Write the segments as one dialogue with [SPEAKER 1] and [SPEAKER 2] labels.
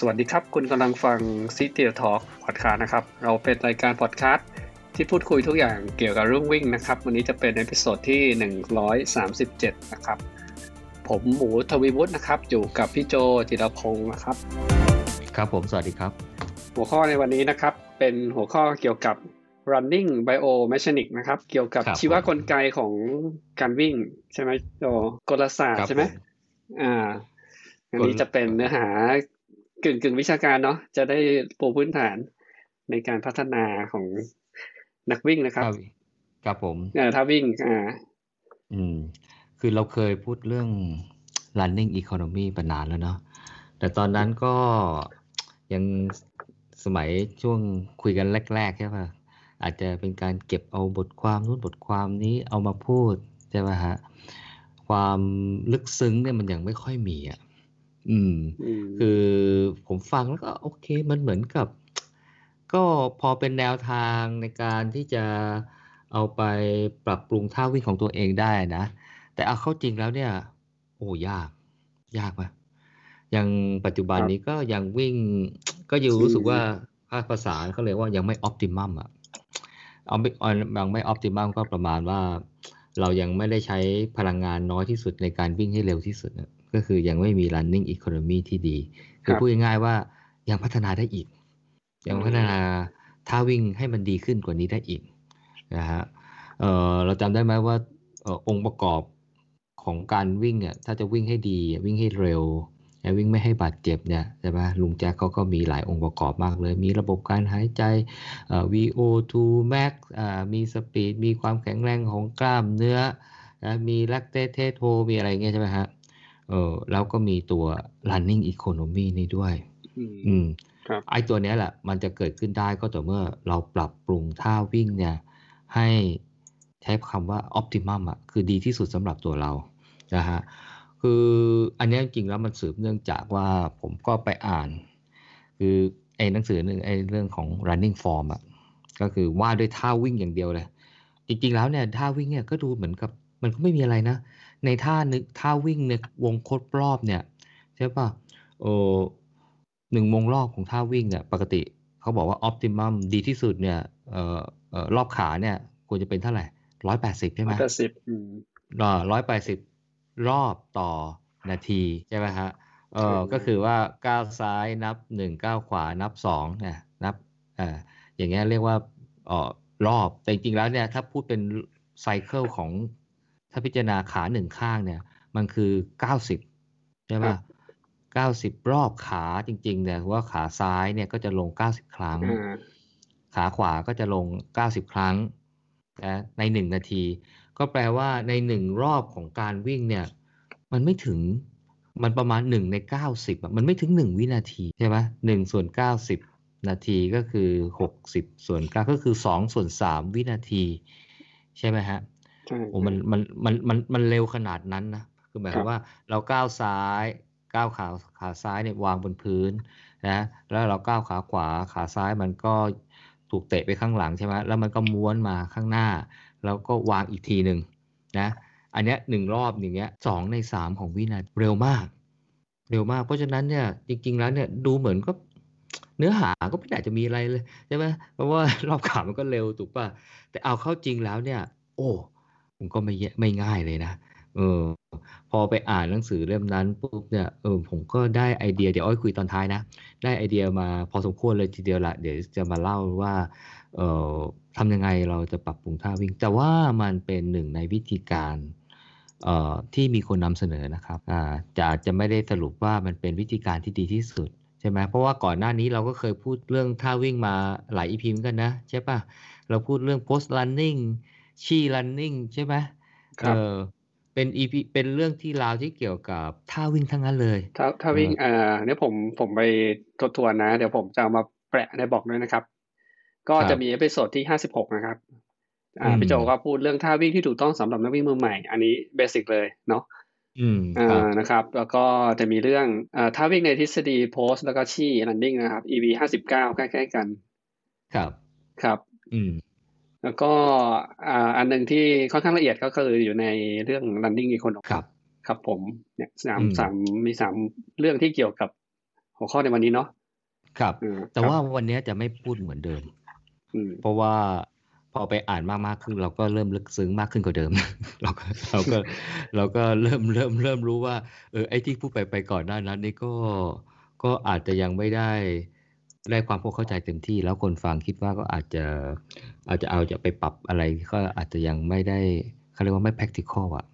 [SPEAKER 1] สวัสดีครับ คุณกำลังฟัง City Talk Podcast นะครับ เราเป็นรายการพอดแคสต์ที่พูดคุยทุกอย่างเกี่ยวกับเรื่องวิ่งนะครับ วันนี้จะเป็น episode ที่ 137 นะครับ ผมหมูทวีวุฒินะครับ อยู่กับพี่โจจิรพงศ์นะครับ
[SPEAKER 2] ครับผมสวัสดีครับ
[SPEAKER 1] หัวข้อในวันนี้นะครับ เป็นหัวข้อเกี่ยวกับ running biomechanic นะครับ เกี่ยวกับ
[SPEAKER 2] ครับ
[SPEAKER 1] ชีวกลไกของการวิ่ง ใช่ไหมโจกลศาสต
[SPEAKER 2] ครั
[SPEAKER 1] ร์
[SPEAKER 2] บ
[SPEAKER 1] ใช่ไหม
[SPEAKER 2] ผม
[SPEAKER 1] อ่าอันนี้
[SPEAKER 2] กล
[SPEAKER 1] จะเป็นเนื้อหา กึ่งกึ่งวิชาการเนาะจะได้ปูพื้นฐานในการพัฒนาของนักวิ่งนะครับ
[SPEAKER 2] ครับครับผม
[SPEAKER 1] เออถ้าวิ่งอ่า
[SPEAKER 2] อืม คือเราเคยพูดเรื่อง running economy มานานแล้วเนาะแต่ตอนนั้นก็ยังสมัยช่วงคุยกันแรก ๆ ใช่ป่ะ อาจจะเป็นการเก็บเอาบทความนู้นบทความนี้เอามาพูด ใช่ป่ะฮะ ความลึกซึ้งเนี่ยมันยังไม่ค่อยมีอะอืม
[SPEAKER 1] อืม
[SPEAKER 2] คือผมฟังแล้วก็โอเคมันเหมือนกับ ก็พอเป็นแนวทางในการที่จะเอาไปปรับปรุงท่าวิ่งของตัวเองได้นะ แต่เอาเข้าจริงแล้วเนี่ย โอ้ยาก ยากไหมยังปัจจุบัน
[SPEAKER 1] ครับ
[SPEAKER 2] นี้ก็ยังวิ่งก็ยัง
[SPEAKER 1] อืม
[SPEAKER 2] รู้สึกว่าภาษภาษาเขาเรียกว่ายังไม่ออ t ติมัมอะเอาไม่เอายังไม่ออ t ติมัมก็ประมาณว่า เรายังไม่ได้ใช้พลังงานน้อยที่สุดในการวิ่งให้เร็วที่สุดนะ ก็คือยังไม่มี running economy ที่ดี คือพูดง่ายๆว่ายังพัฒนาได้อีก ยังพัฒนาท่าวิ่งให้มันดีขึ้นกว่านี้ได้อีกนะฮะเออเราจำได้ไหมว่าเอ่อองค์ประกอบของการวิ่งอะถ้าจะวิ่งให้ดีวิ่งให้เร็วและวิ่งไม่ให้บาดเจ็บเนี่ยใช่ไหมลุงแจ็คเขาก็มีหลายองค์ประกอบมากเลย มีระบบการหายใจเอ่อ VO2 max อ่ามีสปีดมีความแข็งแรงของกล้ามเนื้อนะมี lactate t o มีอะไรเงี้ยใช่ไหมฮะ เออแล้วก็มีตัว running economy นี่ด้วย
[SPEAKER 1] อืม
[SPEAKER 2] อืม
[SPEAKER 1] ครับ
[SPEAKER 2] ไอ้ตัวเนี้ยแหละ มันจะเกิดขึ้นได้ก็ต่อเมื่อเราปรับปรุงท่าวิ่งเนี่ย ให้ใช้คำว่า optimum อะคือดีที่สุดสำหรับตัวเรานะฮะคืออันเนี้ยจริงๆแล้วมันสืบเนื่องจากว่าผมก็ไปอ่าน คือไอ้หนังสือหนึ่งไอ้เรื่องของ running form อะก็คือว่าด้วยท่าวิ่งอย่างเดียวเลย จริงๆแล้วเนี่ยท่าวิ่งเนี่ยก็ดูเหมือนกับ มันก็ไม่มีอะไรนะ ในท่านึกท่าวิ่งในวงโคตรรอบเนี่ยใช่ป่ะเออหนึ่งวงรอบของท่าวิ่งเนี่ยปกติเขาบอกว่า optimum ดีที่สุดเนี่ยเอ่อเอ่อรอบขาเนี่ยควรจะเป็นเท่าไหร่ร้อยแปดสิบใช่ไหม
[SPEAKER 1] แปดสิบอืม
[SPEAKER 2] ร้อยแปดสิบรอบต่อนาทีใช่ไหมฮะเออ
[SPEAKER 1] ใช่
[SPEAKER 2] ก็คือว่าก้าวซ้ายนับหนึ่งก้าวขวานับสองเนี่ยนับเอ่ออย่างเงี้ยเรียกว่าเอ่อรอบแต่จริงๆแล้วเนี่ยถ้าพูดเป็นไซเคิลของ ถ้าพิจารณาขาหนึ่งข้างเนี่ย มันคือเก้าสิบใช่
[SPEAKER 1] ครั
[SPEAKER 2] ป่ะ
[SPEAKER 1] บ
[SPEAKER 2] เก้าสิบรอบขาจริง ๆ เนี่ยว่าขาซ้ายเนี่ยก็จะลงเก้าสิบครั้ง
[SPEAKER 1] อ่า
[SPEAKER 2] ขาขวาก็จะลง90ครั้งนะในหนึ่งนาที ก็แปลว่าในหนึ่งรอบของการวิ่งเนี่ย มันไม่ถึงมันประมาณหนึ่งใน90อะมันไม่ถึงหนึ่งวินาทีใช่ไหมหนึ่งส่วน90นาทีก็คือ60ส่วน9ก็คือ2ส่วน3วินาที ใช่ไหมฮะ
[SPEAKER 1] ใช่
[SPEAKER 2] โอ้มันมันมันมันมันเร็วขนาดนั้นนะคือหมายค
[SPEAKER 1] ครั
[SPEAKER 2] วาม
[SPEAKER 1] บ
[SPEAKER 2] ว่าเราก้าวซ้ายก้าวขาขาซ้ายเนี่ยวางบนพื้นนะแล้วเราก้าวขาขวาขาซ้ายมันก็ถูกเตะไปข้างหลังใช่ไหมแล้วมันก็ม้วนมาข้างหน้า แล้วก็วางอีกทีหนึ่งนะอันเนี้ยหนึ่งรอบอย่างเงี้ยสองในสามของวินาทีเร็วมาก เร็วมาก เพราะฉะนั้นเนี่ยจริง ๆ แล้วเนี่ยดูเหมือนก็เนื้อหาก็ไม่น่าจะมีอะไรเลยใช่ไหมเพราะว่ารอบขามันก็เร็วถูกป่ะแต่เอาเข้าจริงแล้วเนี่ย โอ้ มันก็ไม่แย่ไม่ง่ายเลยนะเออพอไปอ่านหนังสือเล่มนั้นปุ๊บเนี่ยเออผมก็ได้ไอเดียเดี๋ยวอ้อยคุยตอนท้ายนะ ได้ไอเดียมาพอสมควรเลยทีเดียวละเดี๋ยวจะมาเล่าว่าเอ่อทำยังไงเราจะปรับปรุงท่าวิ่ง แต่ว่ามันเป็นหนึ่งในวิธีการเอ่อที่มีคนนำเสนอนะครับอ่าจะอาจจะไม่ได้สรุปว่ามันเป็นวิธีการที่ดีที่สุดใช่ไหมเพราะว่าก่อนหน้านี้เราก็เคยพูดเรื่องท่าวิ่งมาหลายอีพีเหมือนกันนะใช่ปะเราพูดเรื่อง post running chi running ใช่ไหม
[SPEAKER 1] ครับ
[SPEAKER 2] เออเป็น EP เป็นเรื่องที่ราวที่เกี่ยวกับท่าวิ่งทั้งนั้นเลย
[SPEAKER 1] ถ้าถ้าวิ่งอ่าเนี่ยผมผมไปทบทวนนะ เดี๋ยวผมจะเอามาแปะในบอกด้วยนะครับ ก็
[SPEAKER 2] ครับ
[SPEAKER 1] จะมี episode ที่ห้าสิบหกนะครับอ่า
[SPEAKER 2] อืม
[SPEAKER 1] พี่โจก็พูดเรื่องท่าวิ่งที่ถูกต้องสำหรับนักวิ่งมือใหม่ อันนี้ basic เลยเนาะ
[SPEAKER 2] อืม
[SPEAKER 1] อ่
[SPEAKER 2] ครับา
[SPEAKER 1] นะครับ แล้วก็จะมีเรื่องอ่าท่าวิ่งในทฤษฎี pose แล้วก็ chi running นะครับ EP ห้าสิบเก้าใกล้ๆกัน
[SPEAKER 2] ครับ
[SPEAKER 1] ครับ
[SPEAKER 2] อืม
[SPEAKER 1] แล้วก็อ่าอันหนึ่งที่ค่อนข้างละเอียดก็คืออยู่ในเรื่อง running economy
[SPEAKER 2] ครับ
[SPEAKER 1] ครับผมเนี่ยสาม
[SPEAKER 2] อืม
[SPEAKER 1] สามมีสามเรื่องที่เกี่ยวกับหัวข้อในวันนี้เนาะ
[SPEAKER 2] ครับ
[SPEAKER 1] อืม
[SPEAKER 2] แต่
[SPEAKER 1] ครับ
[SPEAKER 2] ว่าวันนี้จะไม่พูดเหมือนเดิม
[SPEAKER 1] อืม
[SPEAKER 2] เพราะว่าพอไปอ่านมากมากขึ้นเราก็เริ่มลึกซึ้งมากขึ้นกว่าเดิม เราก็เราก็เราก็เริ่มเริ่มเริ่มรู้ว่า เออไอ้ที่พูดไปไปก่อนหน้านั้นนี่ก็ก็อาจจะยังไม่ได้ ได้ความพวกเข้าใจเต็มที่ แล้วคนฟังคิดว่าก็อาจจะอาจจะเอาจะไปปรับอะไรก็อาจจะยังไม่ได้เขาเรียกว่าไม่ practical อะ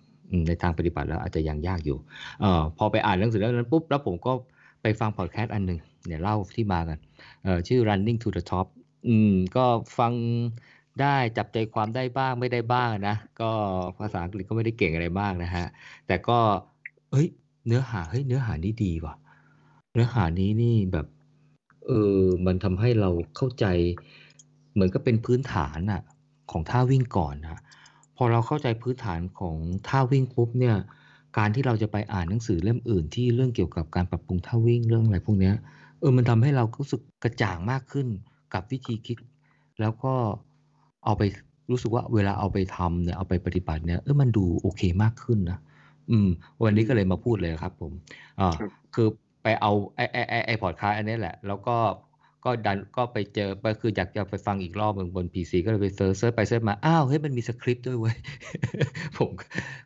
[SPEAKER 2] ในทางปฏิบัติแล้วอาจจะยังยากอยู่เอ่อพอไปอ่านหนังสือเรื่องนั้นปุ๊บแล้วผมก็ไปฟังพอดแคสต์อันหนึ่งเนี่ยวเล่าที่มากันเอ่อชื่อ running to the top อืมก็ฟังได้จับใจความได้บ้างไม่ได้บ้างนะก็ภาษาอังกฤษก็ไม่ได้เก่งอะไรมากนะฮะแต่ก็เฮ้ยเนื้อหาเฮ้ยเนื้อหานี้ดีว่ะ เนื้อหานี้นี่แบบ เออมันทำให้เราเข้าใจ เหมือนกับเป็นพื้นฐานอะของท่าวิ่งก่อนนะพอเราเข้าใจพื้นฐานของท่าวิ่งปุ๊บเนี่ย การที่เราจะไปอ่านหนังสือเล่มอื่น ที่เรื่องเกี่ยวกับการปรับปรุงท่าวิ่งเรื่องอะไรพวกเนี้ยเออมันทำให้เรารู้สึกกระจ่างมากขึ้นกับวิธีคิด แล้วก็เอาไปรู้สึกว่าเวลาเอาไปทำเนี่ยเอาไปปฏิบัติเนี่ยเออมันดูโอเคมากขึ้นนะอืม วันนี้ก็เลยมาพูดเลยครับ ผมอ่า
[SPEAKER 1] ครับ
[SPEAKER 2] คือ ไปเอาไอ้ไอ้ไอ้ไอ้พอดแคสต์อันนี้แหละ แล้วก็ก็ดันก็ไปเจอไปคืออยากจะไปฟังอีกรอบหนึ่งบน PC ก็เลยไป search search ไป search มาอ้าวเฮ้ยมันมีสคริปต์ด้วยเว้ยผม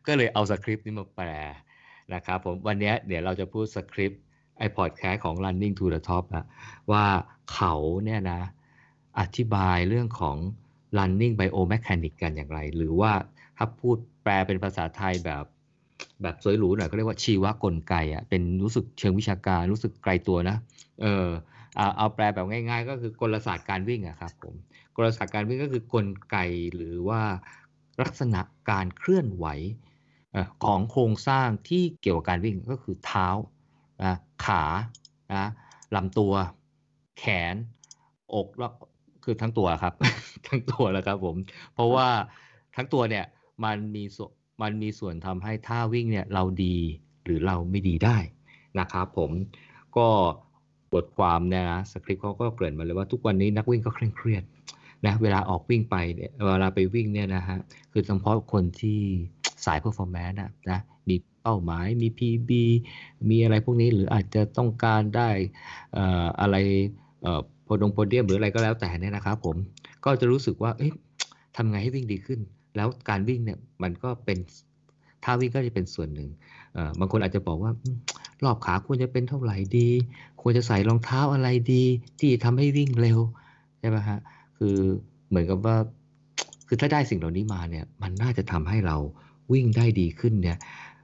[SPEAKER 2] ก็เลยเอาสคริปต์นี้มาแปลนะครับผมวันนี้เดี๋ยวเราจะพูดสคริปต์ไอ้พอดแคสต์ของ running to the top นะว่าเขาเนี่ยนะ อธิบายเรื่องของ running biomechanic กันอย่างไร หรือว่าถ้าพูดแปลเป็นภาษาไทยแบบ แบบสวยหรูหน่อยก็เรียกว่าชีวกลไกอะเป็นรู้สึกเชิงวิชาการรู้สึกไกลตัวนะเออเอาเอาแปลแบบง่าย ๆ ก็คือกลศาสตร์การวิ่งอะครับผมกลศาสตร์การวิ่งก็คือกลไกหรือว่าลักษณะการเคลื่อนไหวอของโครงสร้างที่เกี่ยวกับการวิ่งก็คือเท้าขาลำตัว แขน อกแล้วคือทั้งตัวครับ ทั้งตัวแล้วครับผม เพราะว่าทั้งตัวเนี่ยมันมีส่วน มันมีส่วนทำให้ท่าวิ่งเนี่ยเราดีหรือเราไม่ดีได้นะครับผมก็บทความเนี่ยนะสคริปต์เขาก็เกริ่นมาเลยว่าทุกวันนี้นักวิ่งก็เคร่งเครียดนะเวลาออกวิ่งไปเนี่ยเวลาไปวิ่งเนี่ยนะฮะคือเฉพาะคนที่สาย performance นะนะมีเป้าหมายมี PB มีอะไรพวกนี้หรืออาจจะต้องการได้อ่ออะไรอ่อโพดงโพเดียมหรืออะไรก็แล้วแต่เนี่ยนะครับผมก็จะรู้สึกว่าเอ๊ะทำไงให้วิ่งดีขึ้น แล้วการวิ่งเนี่ยมันก็เป็นท่าวิ่งก็จะเป็นส่วนหนึ่งบางคนอาจจะบอกว่ารอบขาควรจะเป็นเท่าไหร่ดี ควรจะใส่รองเท้าอะไรดี ที่ทำให้วิ่งเร็วใช่ไหมฮะคือเหมือนกับว่าคือถ้าได้สิ่งเหล่านี้มาเนี่ยมันน่าจะทำให้เราวิ่งได้ดีขึ้นเนี่ย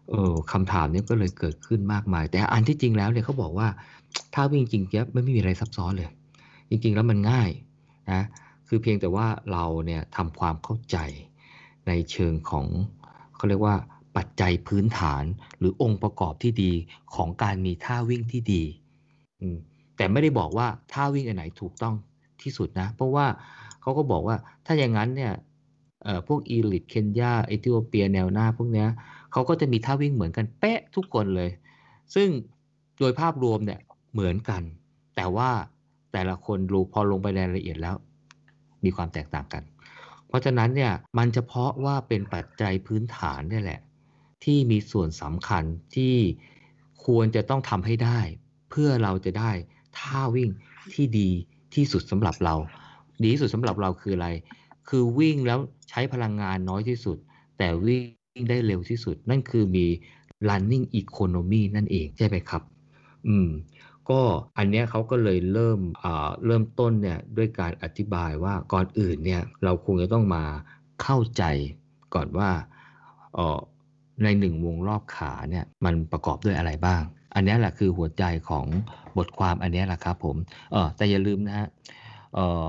[SPEAKER 2] เออคำถามเนี้ก็เลยเกิดขึ้นมากมาย แต่อันที่จริงแล้วเนี่ยเขาบอกว่าถ้าวิ่งจริงๆเนี่ยไม่มีอะไรซับซ้อนเลย จริง ๆ แล้วมันง่ายนะคือเพียงแต่ว่าเราเนี่ยทำความเข้าใจ ในเชิงของเขาเรียกว่าปัจจัยพื้นฐานหรือองค์ประกอบที่ดีของการมีท่าวิ่งที่ดี แต่ไม่ได้บอกว่าท่าวิ่งอันไหนถูกต้องที่สุดนะ เพราะว่าเขาก็บอกว่าถ้าอย่างนั้นเนี่ยพวกอีลิทเคนยาเอธิโอเปียแนวหน้าพวกเนี้ยเขาก็จะมีท่าวิ่งเหมือนกันเป๊ะทุกคนเลย ซึ่งโดยภาพรวมเนี่ยเหมือนกัน แต่ว่าแต่ละคนรู้พอลงไปในรายละเอียดแล้ว มีความแตกต่างกัน ราะฉะนั้นเนี่ยมันเฉพาะว่าเป็นปัจจัยพื้นฐานนี่แหละ ที่มีส่วนสำคัญที่ควรจะต้องทำให้ได้ เพื่อเราจะได้ท่าวิ่งที่ดีที่สุดสำหรับเรา ดีที่สุดสำหรับเราคืออะไร คือวิ่งแล้วใช้พลังงานน้อยที่สุด แต่วิ่งได้เร็วที่สุด นั่นคือมี running economy นั่นเองใช่ไหมครับ อืม ก็อันเนี้ยเขาก็เลยเริ่มเริ่มต้นเนี่ยด้วยการอธิบายว่าก่อนอื่นเนี่ยเราคงจะต้องมาเข้าใจก่อนว่าในหนึ่งวงรอบขาเนี่ยมันประกอบด้วยอะไรบ้าง อันเนี้ยแหละคือหัวใจของบทความอันเนี้ยแหละครับผมเออแต่อย่าลืมนะฮะเอ่อ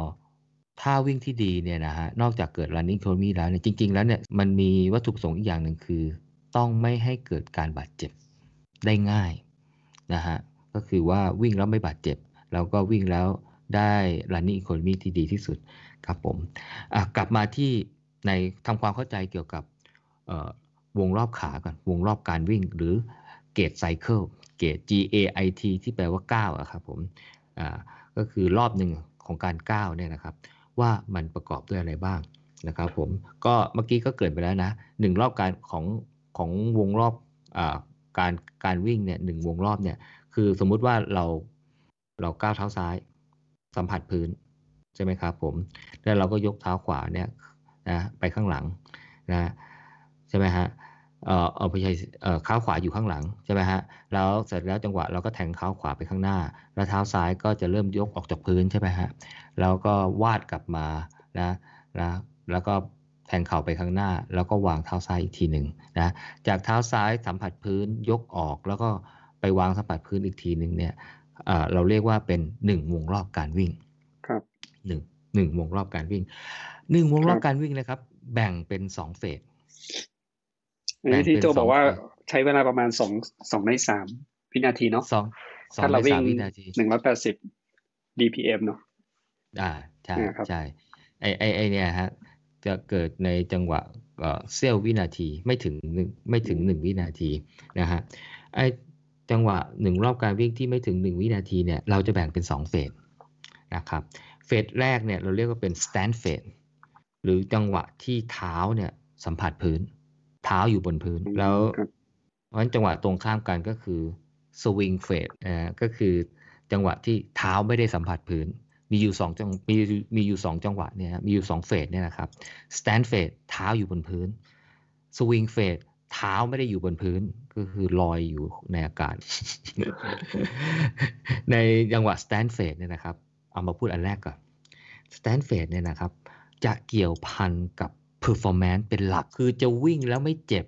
[SPEAKER 2] ท่าวิ่งที่ดีเนี่ยนะฮะนอกจากเกิด running economy แล้วเนี่ยจริง ๆ แล้วเนี่ยมันมีวัตถุประสงค์อีกอย่างหนึ่งคือ ต้องไม่ให้เกิดการบาดเจ็บได้ง่ายนะฮะ ก็คือว่าวิ่งแล้วไม่บาดเจ็บ แล้วก็วิ่งแล้วได้ running economy ที่ดีที่สุดครับผมกลับมาที่ในทำความเข้าใจเกี่ยวกับวงรอบขาก่อน วงรอบการวิ่งหรือเกตไซเคิลเกต G A I T ที่แปลว่าก้าวะครับผมก็คือรอบหนึ่งของการก้าวเนี่ยนะครับ ว่ามันประกอบด้วยอะไรบ้างนะครับผมก็เมื่อกี้ก็เกิดไปแล้วนะหนึ่งรอบการของของวงรอบอการการวิ่งเนี่ยหนึ่งวงรอบเนี่ย คือสมมุติว่าเราเราก้าวเท้าซ้าย สัมผัสพื้นใช่ไหมครับผม แล้วเราก็ยกเท้าขวาเนี่ยนะไปข้างหลังนะใช่ไหมฮะเออเอาไปใช้เออเท้าขวาอยู่ข้างหลังใช่ไหมฮะแล้วเสร็จแล้วจังหวะเราก็แทงเท้าขวาไปข้างหน้า แล้วเท้าซ้ายก็จะเริ่มยกออกจากพื้นใช่ไหมฮะแล้วก็วาดกลับมานะนะแล้วก็แทงเข่าไปข้างหน้า แล้วก็วางเท้าซ้ายอีกทีหนึ่งนะจากเท้าซ้ายสัมผัสพื้นยกออกแล้วก็ ไปวางสัมผัสพื้นอีกทีหนึ่งเนี่ยเราเรียกว่าเป็นหนึ่งวงรอบการวิ่ง
[SPEAKER 1] ครับ
[SPEAKER 2] หนึ่งหนึ่งวงรอบการวิ่งหนึ่งวงรอบการวิ่งนะครับ แบ่งเป็นสองเฟส
[SPEAKER 1] นี่ที่โจบอกว่าใช้เวลาประมาณสองสองในสามวินาทีเนาะ
[SPEAKER 2] สอง
[SPEAKER 1] สองในสามวินาทีหนึ่งร้อยแปดสิบ DPM เนาะ
[SPEAKER 2] อ่าใช่ใช่ไอไอไอเนี่ยฮะจะเกิดในจังหวะเซี่ยววินาทีไม่ถึงหนึ่งไม่ถึงหนึ่งวินาทีนะฮะไอ จังหวะหนึ่งรอบการวิ่งที่ไม่ถึงหนึ่งวินาทีเนี่ยเราจะแบ่งเป็นสองเฟสนะครับเฟสแรกเนี่ยเราเรียกว่าเป็น stand phase หรือจังหวะที่เท้าเนี่ยสัมผัสพื้น เท้าอยู่บนพื้น แล้วเพราะฉะนั้นจังหวะตรงข้ามกันก็คือ swing phase อ่าก็คือจังหวะที่เท้าไม่ได้สัมผัสพื้น มีอยู่สองจังมีมีอยู่สองจังหวะเนี่ยมีอยู่สองเฟสเนี่ยนะครับ stand phase เท้าอยู่บนพื้น swing phase เท้าไม่ได้อยู่บนพื้นก็คือลอยอยู่ในอากาศ ในจังหวะ stand phase เนี่ยนะครับ เอามาพูดอันแรกก่อน stand phase เนี่ยนะครับ จะเกี่ยวพันกับ performance เป็นหลักคือจะวิ่งแล้วไม่เจ็บ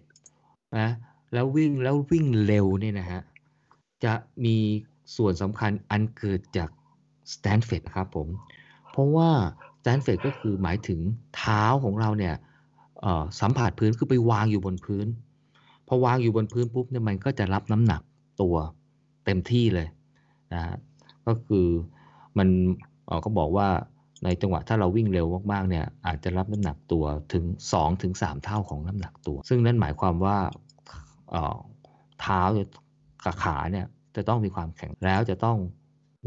[SPEAKER 2] นะแล้ววิ่งแล้ววิ่งเร็วเนี่ยนะฮะ จะมีส่วนสำคัญอันเกิดจาก stand phase นะครับผม เพราะว่า stand phase ก็คือหมายถึงเท้าของเราเนี่ยสัมผัสพื้นคือไปวางอยู่บนพื้น พอวางอยู่บนพื้นปุ๊บเนี่ยมันก็จะรับน้ำหนักตัวเต็มที่เลยนะฮะก็คือมันก็บอกว่าในจังหวะถ้าเราวิ่งเร็วมากๆเนี่ยอาจจะรับน้ำหนักตัวถึง2ถึง3เท่าของน้ำหนักตัว ซึ่งนั่นหมายความว่าเท้ากับขาเนี่ยจะต้องมีความแข็งแล้วจะต้อง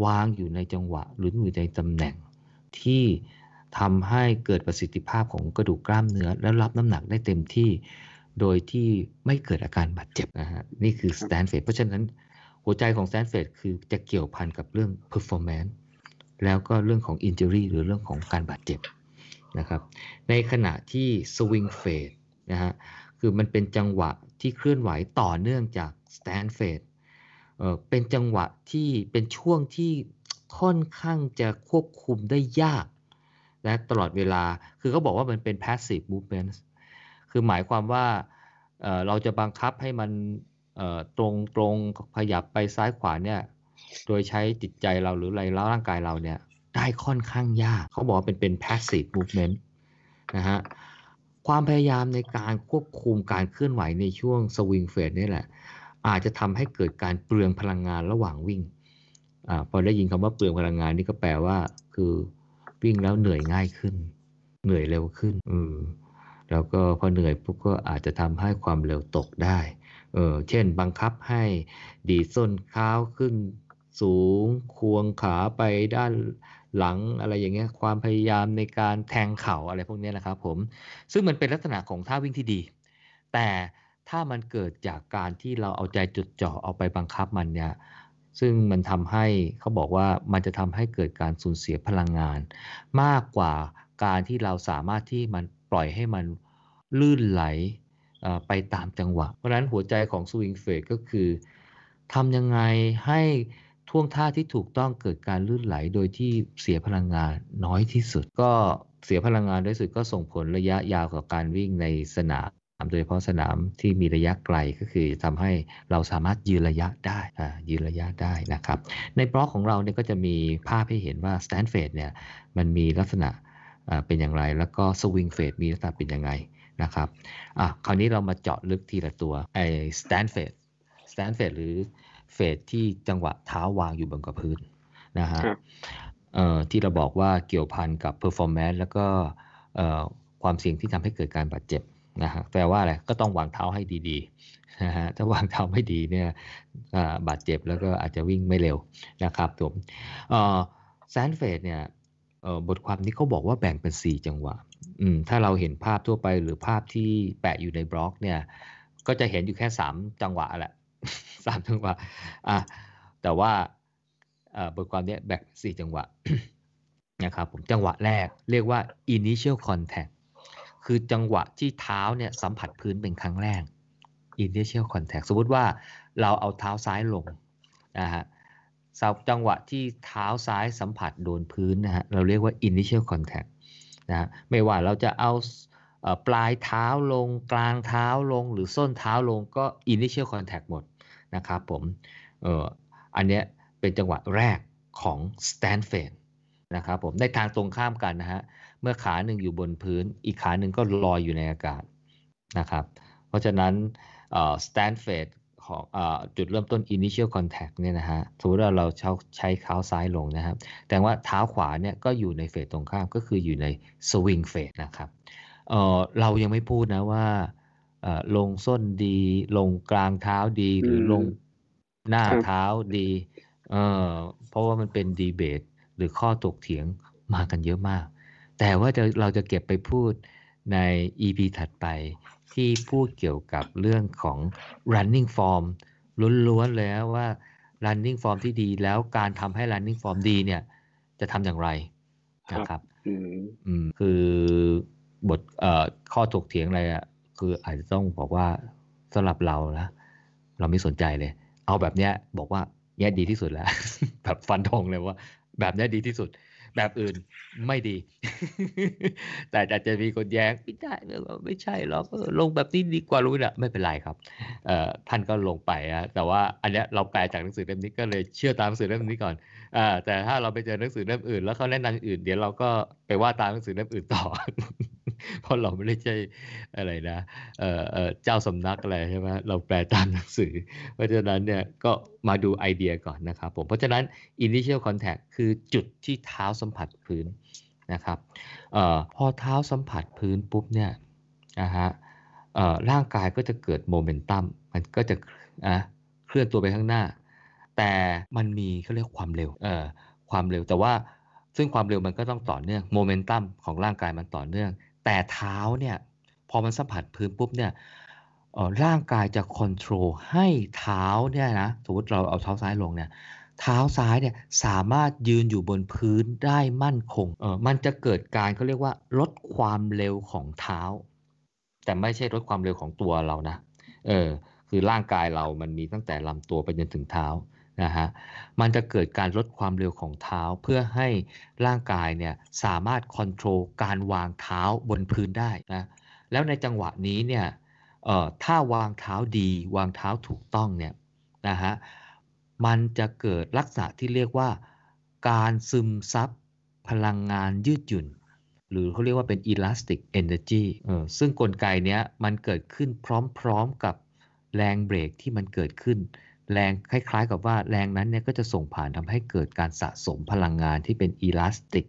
[SPEAKER 2] วางอยู่ในจังหวะหรืออยู่ในตำแหน่ง ที่ทำให้เกิดประสิทธิภาพของกระดูกกล้ามเนื้อ แล้วรับน้ำหนักได้เต็มที่ โดยที่ไม่เกิดอาการบาดเจ็บนะฮะนี่คือ stand f a เพราะฉะนั้นหัวใจของ stand f a คือจะเกี่ยวพันกับเรื่อง performance แล้วก็เรื่องของ injury หรือเรื่องของการบาดเจ็บนะครับในขณะที่ swing phase นะฮะคือมันเป็นจังหวะที่เคลื่อนไหวต่อเนื่องจาก stand phase เออเป็นจังหวะที่เป็นช่วงที่ค่อนข้างจะควบคุมได้ยากนะตลอดเวลาคือเขาบอกว่ามันเป็น passive movement คือหมายความว่า เราจะบังคับให้มันตรงตรงขยับไปซ้ายขวาเนี่ย โดยใช้จิตใจเราหรืออะไรแล้วร่างกายเราเนี่ย ได้ค่อนข้างยาก เขาบอกเป็นเป็น passive movement นะฮะความพยายามในการควบคุมการเคลื่อนไหวในช่วง swing phase นี่แหละ อาจจะทำให้เกิดการเปลืองพลังงานระหว่างวิ่งอพอได้ยินคำว่าเปลืองพลังงานนี่ก็แปลว่า คือวิ่งแล้วเหนื่อยง่ายขึ้น เหนื่อยเร็วขึ้น อืม แล้วก็พอเหนื่อยปุ๊บก็อาจจะทำให้ความเร็วตกได้ เออเช่นบังคับให้ดีส้นเท้าขึ้นสูงควงขาไปด้านหลังอะไรอย่างเงี้ยความพยายามในการแทงเข่าอะไรพวกนี้นะครับผมซึ่งมันเป็นลักษณะของท่าวิ่งที่ดี แต่ถ้ามันเกิดจากการที่เราเอาใจจุดจ่อเอาไปบังคับมันเนี่ยซึ่งมันทำให้เขาบอกว่ามันจะทำให้เกิดการสูญเสียพลังงาน มากกว่าการที่เราสามารถที่มัน ปล่อยให้มันลื่นไหลไปตามจังหวะ เพราะฉะนั้นหัวใจของสวิงเฟสก็คือทำยังไงให้ท่วงท่าที่ถูกต้องเกิดการลื่นไหลโดยที่เสียพลังงานน้อยที่สุด ก็เสียพลังงานน้อยสุดก็ส่งผลระยะยาวกับการวิ่งในสนามโดยเฉพาะสนามที่มีระยะไกลก็คือทำให้เราสามารถยืนระยะได้ยืนระยะได้นะครับ ในบล็อกของเราเนี่ยก็จะมีภาพให้เห็นว่า stand phase เนี่ยมันมีลักษณะ เป็นอย่างไร แล้วก็ swing phase มีลักษณะเป็นยังไงนะครับอะคราวนี้เรามาเจาะลึกทีละตัวไอ้ stand phase stand phase หรือเฟสที่จังหวะเท้าวางอยู่บนกับพื้นนะฮะที่เราบอกว่าเกี่ยวพันกับ performance แล้วก็ความเสี่ยงที่ทำให้เกิดการบาดเจ็บนะฮะแปลว่าอะไรก็ต้องวางเท้าให้ดีๆนะฮะถ้าวางเท้าไม่ดีเนี่ยบาดเจ็บแล้วก็อาจจะวิ่งไม่เร็วนะครับผมแซนเฟสเนี่ย บทความนี้เขาบอกว่าแบ่งเป็น 4 จังหวะถ้าเราเห็นภาพทั่วไปหรือภาพที่แปะอยู่ในบล็อกเนี่ย ก็จะเห็นอยู่แค่ 3 จังหวะแหละสามจังหวะ อะ แต่ว่าบทความนี้แบ่งสี่จังหวะนะครับผมจังหวะแรกเรียกว่า initial contact คือจังหวะที่เท้าเนี่ยสัมผัสพื้นเป็นครั้งแรก initial contact สมมติว่าเราเอาเท้าซ้ายลงนะฮะ จังหวะที่เท้าซ้ายสัมผัสโดนพื้นนะฮะเราเรียกว่า initial contact นะไม่ว่าเราจะเอาปลายเท้าลงกลางเท้าลงหรือส้นเท้าลงก็ initial contact หมดนะครับผมเอออันเนี้ยเป็นจังหวะแรกของ stand f a n นะครับผมในทางตรงข้ามกันนะฮะเมื่อขาหนึ่งอยู่บนพื้น อีกขาหนึ่งก็ลอยอยู่ในอากาศนะครับเพราะฉะนั้น stand f a n ของอจุดเริ่มต้น initial contact เนี่ยนะฮะสมมติว่าเราใช้ใช้เท้าซ้ายลงนะครับ แต่ว่าเท้าขวาเนี่ยก็อยู่ในเฟสตรงข้ามก็คืออยู่ใน swing phase นะครับเเรายังไม่พูดนะว่าลงส้นดี ลงกลางเท้าดี หรือลงหน้าเท้าดีเเพราะว่ามันเป็นดีเบตหรือข้อตกเถียงมากันเยอะมาก แต่ว่าจะเราจะเก็บไปพูดใน EP ถัดไป ที่พูดเกี่ยวกับเรื่องของ running form ล้วนๆเลยว่า running form ที่ดีแล้วการทำให้ running form ดีเนี่ยจะทำอย่างไรนะครับอืมคือบทเอ่อข้อถกเถียงอะไรอะคืออาจจะต้องบอกว่าสำหรับเรานะเราไม่สนใจเลย เอาแบบเนี้ยบอกว่าเนี้ยดีที่สุดแล้ว แบบฟันธงเลยว่า แบบเนี้ยดีที่สุด แบบอื่นไม่ดี แต่อาจจะมีคนแย้งไม่ได้ไม่ใช่หรอกลงแบบนี้ดีกว่ารู้นะไม่เป็นไรครับท่านก็ลงไปนะแต่ว่าอันเนี้ยเราแปลจากหนังสือเล่มนี้ก็เลยเชื่อตามหนังสือเล่มนี้ก่อนอแต่ถ้าเราไปเจอหนังสือเล่มอื่น แล้วเขาแนะนำอื่น เดี๋ยวเราก็ไปว่าตามหนังสือเล่มอื่นต่อ เพราะเราไม่ได้ใช่อะไรนะเอ่อเอ่อเจ้าสำนักอะไรใช่ไหมเราแปลตามหนังสือ เพราะฉะนั้นเนี่ยก็มาดูไอเดียก่อนนะครับผมเพราะฉะนั้น initial contact คือจุดที่เท้าสัมผัสพื้นนะครับออพอเท้าสัมผัสพื้นปุ๊บเนี่ยนะฮะร่างกายก็จะเกิดโมเมนตัมมันก็จะเคลื่อนตัวไปข้างหน้า แต่มันมีเขาเรียกความเร็วเออความเร็วแต่ว่าซึ่งความเร็วมันก็ต้องต่อเนื่องโมเมนตัมของร่างกายมันต่อเนื่อง แต่เท้าเนี่ยพอมันสัมผัสพื้นปุ๊บเนี่ยร่างกายจะควบคุมให้เท้าเนี่ยนะสมมติเราเอาเท้าซ้ายลงเนี่ยเท้าซ้ายเนี่ยสามารถยืนอยู่บนพื้นได้มั่นคงเออมันจะเกิดการเขาเรียกว่าลดความเร็วของเท้า แต่ไม่ใช่ลดความเร็วของตัวเรานะเออคือร่างกายเรามันมีตั้งแต่ลำตัวไปจนถึงเท้า นะฮะมันจะเกิดการลดความเร็วของเท้าเพื่อให้ร่างกายเนี่ยสามารถควบคุมการวางเท้าบนพื้นได้นะแล้วในจังหวะนี้เนี่ยเอ่อถ้าวางเท้าดีวางเท้าถูกต้องเนี่ยนะฮะมันจะเกิดลักษณะที่เรียกว่าการซึมซับพลังงานยืดหยุ่น หรือเขาเรียกว่าเป็น elastic energy เออซึ่งกลไกเนี้ยมันเกิดขึ้นพร้อมๆกับแรงเบรกที่มันเกิดขึ้น แรงคล้ายๆ กับว่าแรงนั้นเนี่ยก็จะส่งผ่านทำให้เกิดการสะสมพลังงานที่เป็น elastic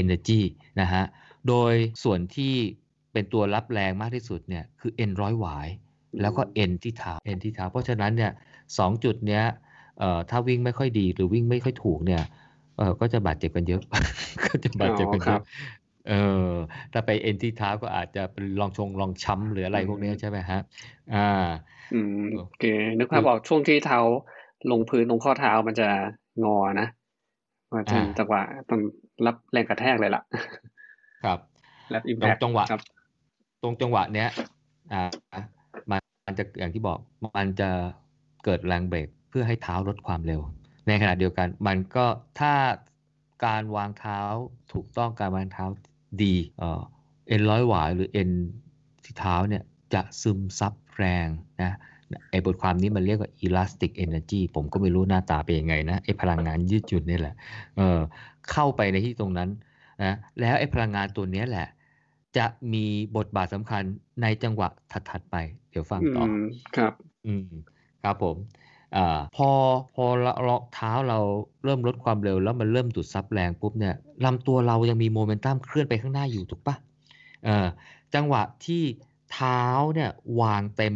[SPEAKER 2] energy นะฮะ โดยส่วนที่เป็นตัวรับแรงมากที่สุดเนี่ยคือ N ร้อยหวาย แล้วก็ N ที่เท้า N ที่เท้า เพราะฉะนั้นเนี่ยสองจุดเนี้ยเอ่อถ้าวิ่งไม่ค่อยดีหรือวิ่งไม่ค่อยถูกเนี่ยเออก็จะบาดเจ็บกันเยอะ ก็จะบาดเจ็บกันเยอะเออถ้าไปเอ็นที่เท้าก็อาจจะเป็นลองชงลองช้ำหรืออะไรพวกนี้ใช่ไหมฮะอ่า
[SPEAKER 1] อืมโอเคนึกภาพออกช่วงที่เท้าลงพื้นตรงข้อเท้ามันจะงอนะมันจะจังหวะต้องรับแรงกระแทกเลยล่ะ
[SPEAKER 2] ครับ
[SPEAKER 1] รับอิมแพ
[SPEAKER 2] คจังหวะตรงจังหวะเนี้ย อ่ามันจะอย่างที่บอกมันจะเกิดแรงเบรกเพื่อให้เท้าลดความเร็ว ในขณะเดียวกัน มันก็ถ้าการวางเท้าถูกต้องการวางเท้าดีเอ็นร้อยหวายหรือเอ็นที่เท้าเนี่ยจะซึมซับ แรงนะไอ้บทความนี้มันเรียกว่า elastic energy ผมก็ไม่รู้หน้าตาเป็นยังไงนะไอ้พลังงานยืดหยุ่นนี่แหละเออเข้าไปในที่ตรงนั้นนะแล้วไอ้พลังงานตัวนี้แหละ จะมีบทบาทสำคัญในจังหวะถัดๆไป เดี๋ยวฟังต่อ
[SPEAKER 1] ครับ
[SPEAKER 2] อืมครับผมอ่าพอพอเราเท้าเราเริ่มลดความเร็วแล้วมันเริ่มดูดซับแรงปุ๊บเนี่ยลำตัวเรายังมีโมเมนตัมเคลื่อนไปข้างหน้าอยู่ถูกปะเออจังหวะที่ เท้าเนี่ยวางเต็ม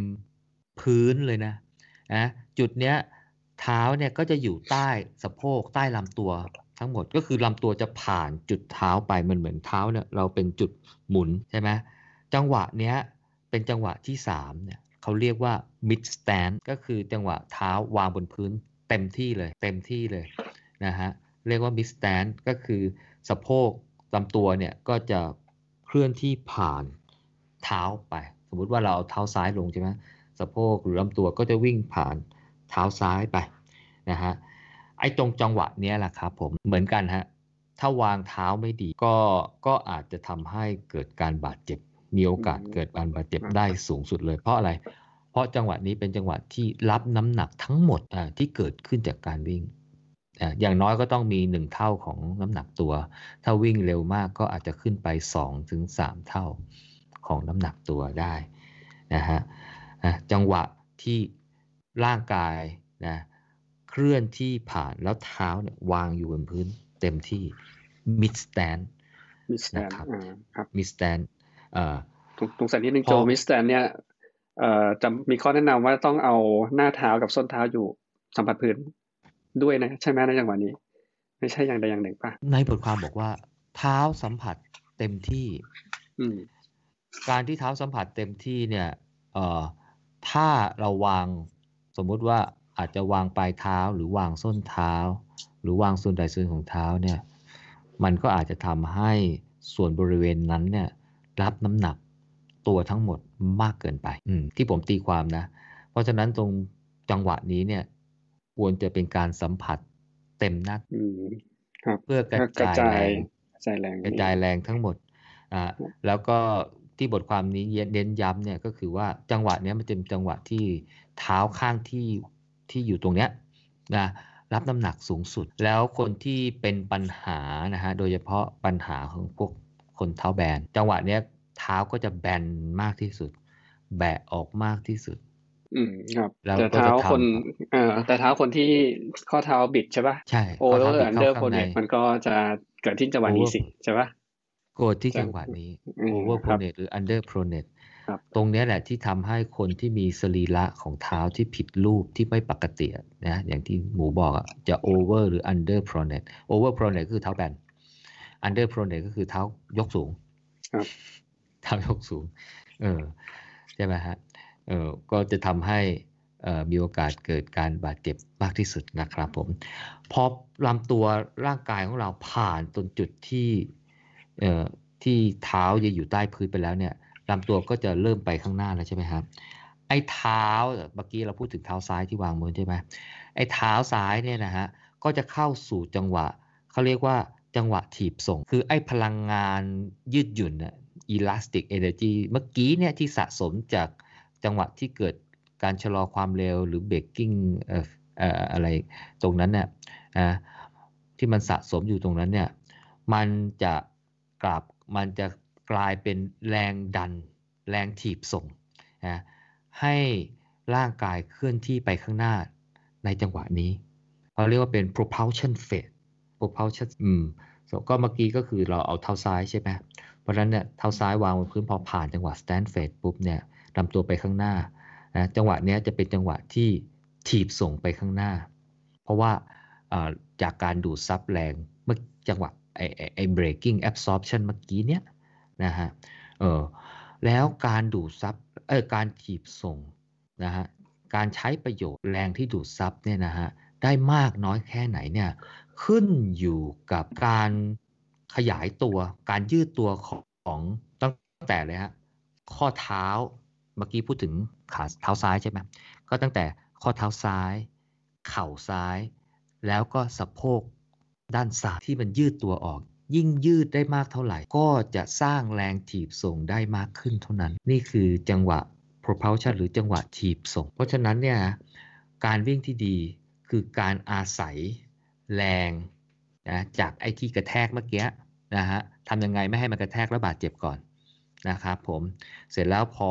[SPEAKER 2] พื้นเลยนะนะจุดเนี้ยเท้าเนี่ยก็จะอยู่ใต้สะโพกใต้ลำตัวทั้งหมดก็คือลำตัวจะผ่านจุดเท้าไปมันเหมือนเท้าเนี่ยเราเป็นจุดหมุนใช่ไหมจังหวะเนี้ยเป็นจังหวะที่สามเนี่ยเขาเรียกว่า mid stand ก็คือจังหวะเท้าวางบนพื้นเต็มที่เลย เต็มที่เลยนะฮะเรียกว่า mid stand ก็คือสะโพกลำตัวเนี่ยก็จะเคลื่อนที่ผ่าน เท้าไป สมมุติว่าเราเอาเท้าซ้ายลงใช่ไหมสะโพกหรือลำตัวก็จะวิ่งผ่านเท้าซ้ายไปนะฮะไอ้ตรงจังหวะเนี้ยแหละครับผมเหมือนกันฮะถ้าวางเท้าไม่ดีก็ก็อาจจะทำให้เกิดการบาดเจ็บ มีโอกาสเกิดการบาดเจ็บได้สูงสุดเลย เพราะอะไร เพราะจังหวะนี้เป็นจังหวะที่รับน้ำหนักทั้งหมดที่เกิดขึ้นจากการวิ่งอย่างน้อยก็ต้องมีหนึ่งเท่าของน้ำหนักตัว ถ้าวิ่งเร็วมากก็อาจจะขึ้นไป2ถึง3เท่า ของน้ำหนักตัวได้นะฮะจังหวะที่ร่างกายนะเคลื่อนที่ผ่านแล้วเท้าเนี่ยวางอยู่บนพื้นเต็มที่ mid stand
[SPEAKER 1] นะครับ
[SPEAKER 2] mid stand
[SPEAKER 1] ตรงสันนิดนึงโจ mid stand เนี่ยจะมีข้อแนะนำว่าต้องเอาหน้าเท้ากับส้นเท้าอยู่สัมผัสพื้นด้วยนะ ใช่ไหมในจังหวะนี้ ไม่ใช่อย่างใดอย่างหนึ่งป่ะ
[SPEAKER 2] ในบทความบอกว่า เท้าสัมผัสเต็มที่
[SPEAKER 1] อื
[SPEAKER 2] การที่เท้าสัมผัสเต็มที่เนี่ยเอ่อถ้าเราวางสมมุติว่าอาจจะวางปลายเท้าหรือวางส้นเท้า หรือวางส่วนใดส่วนของเท้าเนี่ยมันก็อาจจะทำให้ส่วนบริเวณนั้นเนี่ยรับน้ำหนักตัวทั้งหมดมากเกินไปที่ผมตีความนะ เพราะฉะนั้นตรงจังหวะนี้เนี่ยควรจะเป็นการสัมผัสเต็มนักเพื่อกระจายแรงกระจายแรงทั้งหมดอ่าแล้วก็ ที่บทความนี้เน้นย้ำเนี่ยก็คือว่าจังหวะนี้มันเป็นจังหวะที่เท้าข้างที่ที่อยู่ตรงเนี้ยนะรับน้ำหนักสูงสุด แล้วคนที่เป็นปัญหานะฮะโดยเฉพาะปัญหาของพวกคนเท้าแบน จังหวะเนี้ยเท้าก็จะแบนมากที่สุด แบะออกมากที่สุด
[SPEAKER 1] อืมครับแต่เท้าคนเอ่อแต่เท้าคนที่ข้อเท้าบิดใช่ป่ะ
[SPEAKER 2] ใช่
[SPEAKER 1] over under pronate มันก็จะเกิดที่จังหวะนี้สิใช่ป่ะ
[SPEAKER 2] เกิดที่จังหวะนี้ over pronate หรือ under pronate ตรงนี้แหละที่ทำให้คนที่มีสรีระของเท้าที่ผิดรูปที่ไม่ปกตินะอย่างที่หมูบอกอะจะ over หรือ under pronate over pronate คือเท้าแบน under pronate ก็คือเท้ายกสูงเท้ายกสูง เออใช่ไหมฮะเออก็จะทำให้มีโอกาสเกิดการบาดเจ็บมากที่สุดนะครับผม พอลำตัวร่างกายของเราผ่านตรงจุดที่ ที่เท้าจะอยู่ใต้พื้นไปแล้วเนี่ยลำตัวก็จะเริ่มไปข้างหน้าแล้วใช่ไหมครับไอ้เท้าเมื่อกี้เราพูดถึงเท้าซ้ายที่วางมือใช่ไหมไอ้เท้าซ้ายเนี่ยนะฮะก็จะเข้าสู่จังหวะเขาเรียกว่าจังหวะถีบส่ง คือไอ้พลังงานยืดหยุ่นน่ะ elastic energy เมื่อกี้เนี่ยที่สะสมจากจังหวะที่เกิดการชะลอความเร็วหรือเบรกกิ้งอะไรตรงนั้นเนี่ยที่มันสะสมอยู่ตรงนั้นเนี่ยมันจะ กลับมันจะกลายเป็นแรงดัน แรงถีบส่งนะให้ร่างกายเคลื่อนที่ไปข้างหน้าในจังหวะนี้เขาเรียกว่าเป็น propulsion phase propulsion อืมก็เมื่อกี้ก็คือเราเอาเท้าซ้ายใช่ไหมเพราะฉะนั้นเนี่ยเท้าซ้ายวางบนพื้นพอผ่านจังหวะ stand phase ปุ๊บเนี่ยลำตัวไปข้างหน้านะจังหวะนี้จะเป็นจังหวะที่ถีบส่งไปข้างหน้า เพราะว่าจากการดูดซับแรงเมื่อจังหวะ ไอ้ไอ้ breaking absorption เมื่อกี้เนี้ยนะฮะเออแล้วการดูดซับเออการถีบส่งนะฮะการใช้ประโยชน์แรงที่ดูดซับเนี่ยนะฮะได้มากน้อยแค่ไหนเนี่ยขึ้นอยู่กับการขยายตัวการยืดตัวของตั้งแต่เลยฮะข้อเท้าเมื่อกี้พูดถึงขาเท้าซ้ายใช่ไหมก็ตั้งแต่ข้อเท้าซ้าย เข่าซ้าย แล้วก็สะโพก ด้านซ้ายที่มันยืดตัวออก ยิ่งยืดได้มากเท่าไหร่ ก็จะสร้างแรงถีบส่งได้มากขึ้นเท่านั้น นี่คือจังหวะ propulsion หรือจังหวะถีบส่ง เพราะฉะนั้นเนี่ยการวิ่งที่ดีคือการอาศัยแรงนะจากไอ้ที่กระแทกเมื่อกี้นะฮะทำยังไงไม่ให้มันกระแทกแล้วบาดเจ็บก่อนนะครับผมเสร็จแล้วพอ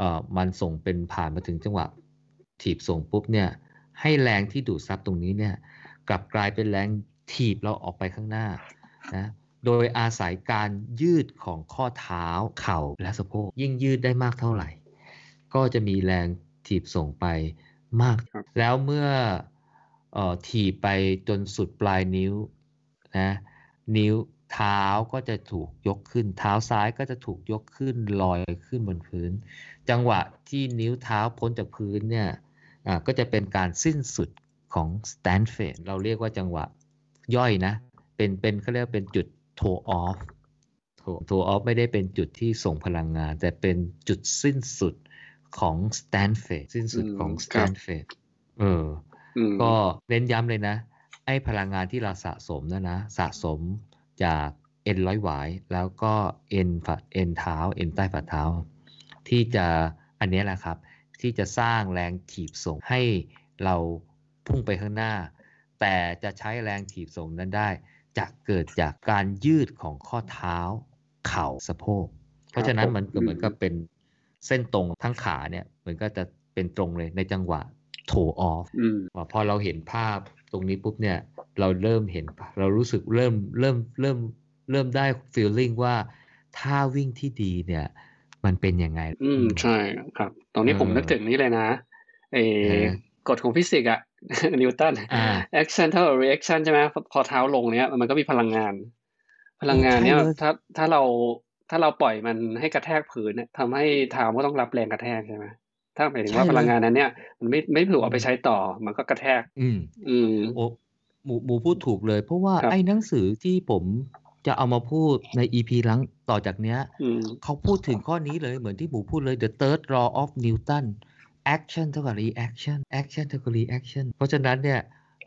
[SPEAKER 2] ออมันส่งเป็นผ่านมาถึงจังหวะถีบส่งปุ๊บเนี่ยให้แรงที่ดูดซับตรงนี้เนี่ยกลับกลายเป็นแรง ถีบเราออกไปข้างหน้านะโดยอาศัยการยืดของข้อเท้าเข่าและสะโพกยิ่งยืดได้มากเท่าไหร่ ก็จะมีแรงถีบส่งไปมาก แล้วเมื่ออถีบไปจนสุดปลายนิ้วนะนิ้วเท้าก็จะถูกยกขึ้น เท้าซ้ายก็จะถูกยกขึ้นลอยขึ้นบนพื้น จังหวะที่นิ้วเท้าพ้นจากพื้นเนี่ยก็จะเป็นการสิ้นสุดของ Stanford เราเรียกว่าจังหวะ ย่อยนะ เป็นเป็นเขาเรียกเป็นจุด toe off toe off ไม่ได้เป็นจุดที่ส่งพลังงาน แต่เป็นจุดสิ้นสุดของ Stanford สิ้นสุดของ Stanford เออ ก็เน้นย้ำเลยนะ ไอ้พลังงานที่เราสะสมนะนะ สะสมจากเอ็นร้อยหวาย แล้วก็เอ็นฝัดเอ็นเท้าเอ็นใต้ฝ่าเท้า ที่จะอันนี้แหละครับ ที่จะสร้างแรงถีบส่งให้เราพุ่งไปข้างหน้า แต่จะใช้แรงถีบส่งนั้นได้ จะเกิดจากการยืดของข้อเท้า เข่าสะโพก เพราะฉะนั้นมันก็เหมือนกับเป็นเส้นตรงทั้งขาเนี่ยเหมือนก็จะเป็นตรงเลยในจังหวะโถออฟพอเราเห็นภาพตรงนี้ปุ๊บเนี่ยเราเริ่มเห็นเรารู้สึกเริ่มเริ่มเริ่มเริ่มได้ฟีลลิ่งว่าถ้าวิ่งที่ดีเนี่ย มันเป็นยังไง
[SPEAKER 1] อืมใช่ครับตรงนี้ผมนึกถึงนี้เลยนะเอกฎของฟิสิกส์อะ นิวตัน action เท่ากับ reaction ใช่ไหมพอเท้าลงเนี้ย มันก็มีพลังงาน พลังงานเนี้ยถ้าถ้าเราถ้าเราปล่อยมันให้กระแทกพื้นเนี่ยทำให้เท้าก็ต้องรับแรงกระแทกใช่ไหมถ้าหมายถึงว่าพลังงานนั้นเนี่ย มันไม่ไม่ถูกเอาไปใช้ต่อ มันก็กระแทก
[SPEAKER 2] อืม
[SPEAKER 1] อืม
[SPEAKER 2] โอ้หมูหมูพูดถูกเลย เพราะว่าไอ้หนังสือที่ผมจะเอามาพูดในอีพีหลังต่อจากเนี้ยเขาพูดถึงข้อนี้เลยเหมือนที่หมูพูดเลย the third law of Newton action เท่ากับ reaction action เท่ากับ reaction เพราะฉะนั้นเนี่ย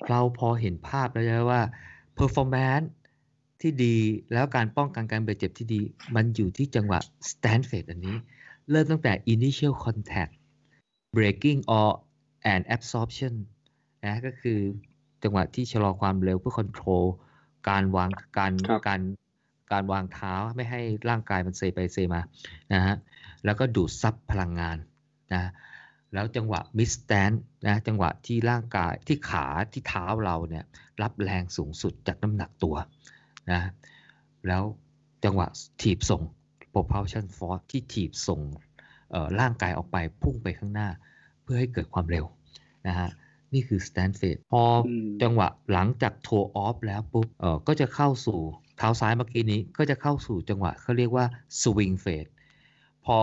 [SPEAKER 2] เราพอเห็นภาพแล้วใช่ว่า performance ที่ดีแล้วการป้องกันการบาดเจ็บที่ดี มันอยู่ที่จังหวะ Stanford อันนี้ เริ่มตั้งแต่ initial contact breaking or and absorption นะก็คือจังหวะที่ชะลอความเร็วเพื่อ control การวางการการการวางเท้าไม่ให้ร่างกายมันเซไปเซมานะฮะแล้วก็ดูดซับพลังงานนะ แล้วจังหวะมิสแตนนะจังหวะที่ร่างกายที่ขาที่เท้าเราเนี่ยรับแรงสูงสุดจากน้ำหนักตัวนะแล้วจังหวะถีบส่ง propulsion force ที่ถีบส่งร่างกายออกไปพุ่งไปข้างหน้า เพื่อให้เกิดความเร็วนะฮะนี่คือ stand phase พอจังหวะหลังจาก toe off แล้วปุ๊บเออก็จะเข้าสู่เท้าซ้ายเมื่อกี้นี้ก็จะเข้าสู่จังหวะเขาเรียกว่า swing phase พอ